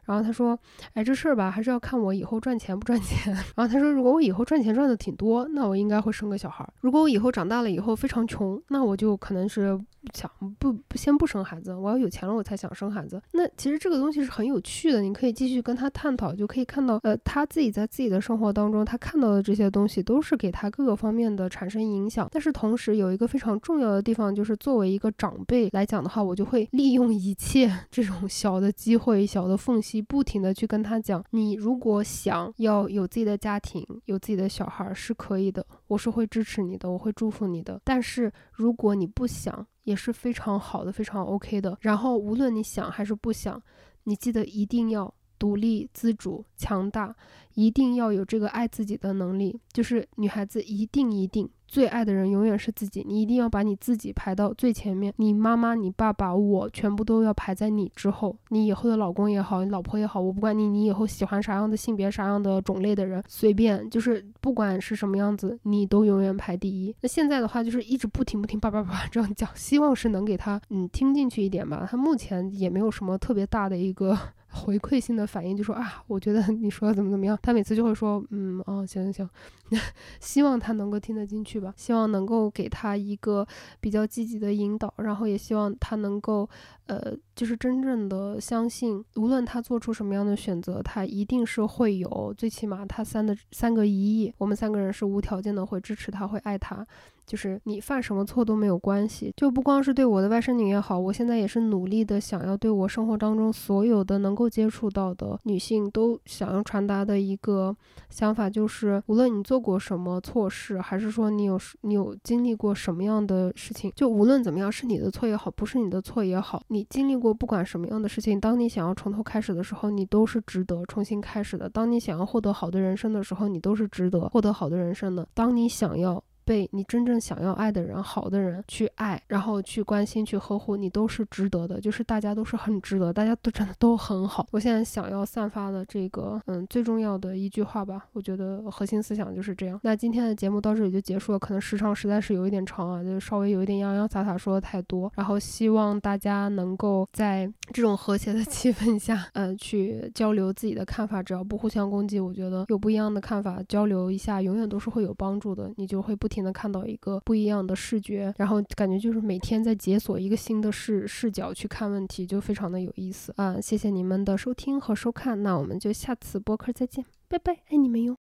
然后他说：“哎，这事儿吧，还是要看我以后赚钱不赚钱。”然后他说：“如果我以后赚钱赚的挺多，那我应该会生个小孩儿。如果我以后长大了以后非常穷，那我就可能是想不不先不生孩子。我要有钱了，我才想生孩子。那其实这个东西是很有趣的，你可以继续跟他探讨，就可以看到，呃，他自己在自己的生活当中，他看到的这些东西都是给他各个方面的产生影响。但是同时有一个非常重要的地方，就是作为一个长辈来讲的话，我就会利用一切 这种小的机会、小的缝隙。”你不停的去跟他讲，你如果想要有自己的家庭，有自己的小孩是可以的，我是会支持你的，我会祝福你的。但是如果你不想，也是非常好的，非常 OK 的。然后无论你想还是不想。你记得一定要独立自主、强大，一定要有这个爱自己的能力。就是女孩子一定一定。最爱的人永远是自己，你一定要把你自己排到最前面。你妈妈、你爸爸、我全部都要排在你之后。你以后的老公也好，你老婆也好，我不管你，你以后喜欢啥样的性别、啥样的种类的人，随便，就是不管是什么样子，你都永远排第一。那现在的话，就是一直不停不停叭叭叭这样讲，希望是能给他嗯听进去一点吧。他目前也没有什么特别大的一个。回馈性的反应就说啊，我觉得 你说的怎么怎么样，他每次就会说，嗯，哦，行行行，希望他能够听得进去吧，希望能够给他一个比较积极的引导，然后也希望他能够，呃，就是真正的相信，无论他做出什么样的选择，他一定是会有，最起码他三的三个一亿，我们三个人是无条件的会支持他，会爱他。就是你犯什么错都没有关系，就不光是对我的外甥女也好，我现在也是努力的想要对我生活当中所有的能够接触到的女性都想要传达的一个想法，就是无论你做过什么错事，还是说你有你有经历过什么样的事情，就无论怎么样是你的错也好，不是你的错也好，你经历不管什么样的事情，当你想要从头开始的时候，你都是值得重新开始的；当你想要获得好的人生的时候，你都是值得获得好的人生的；当你想要。被你真正想要爱的人、好的人去爱，然后去关心、去呵护，你都是值得的。就是大家都是很值得，大家都 真的都很好。我现在想要散发的这个，嗯，最重要的一句话吧，我觉得核心思想就是这样。那今天的节目到这里就结束了，可能时长实在是有一点长啊，就稍微有一点洋洋洒洒说的太多。然后希望大家能够在 这种和谐的气氛下，嗯，去交流自己的看法，只要不互相攻击，我觉得有不一样的看法交流一下，永远都是会有帮助的。你就会不停能看到一个不一样的视觉，然后感觉就是每天在解锁一个新的视视角去看问题，就非常的有意思啊！谢谢你们的收听和收看，那我们就下次播客再见，拜拜，爱你们哟。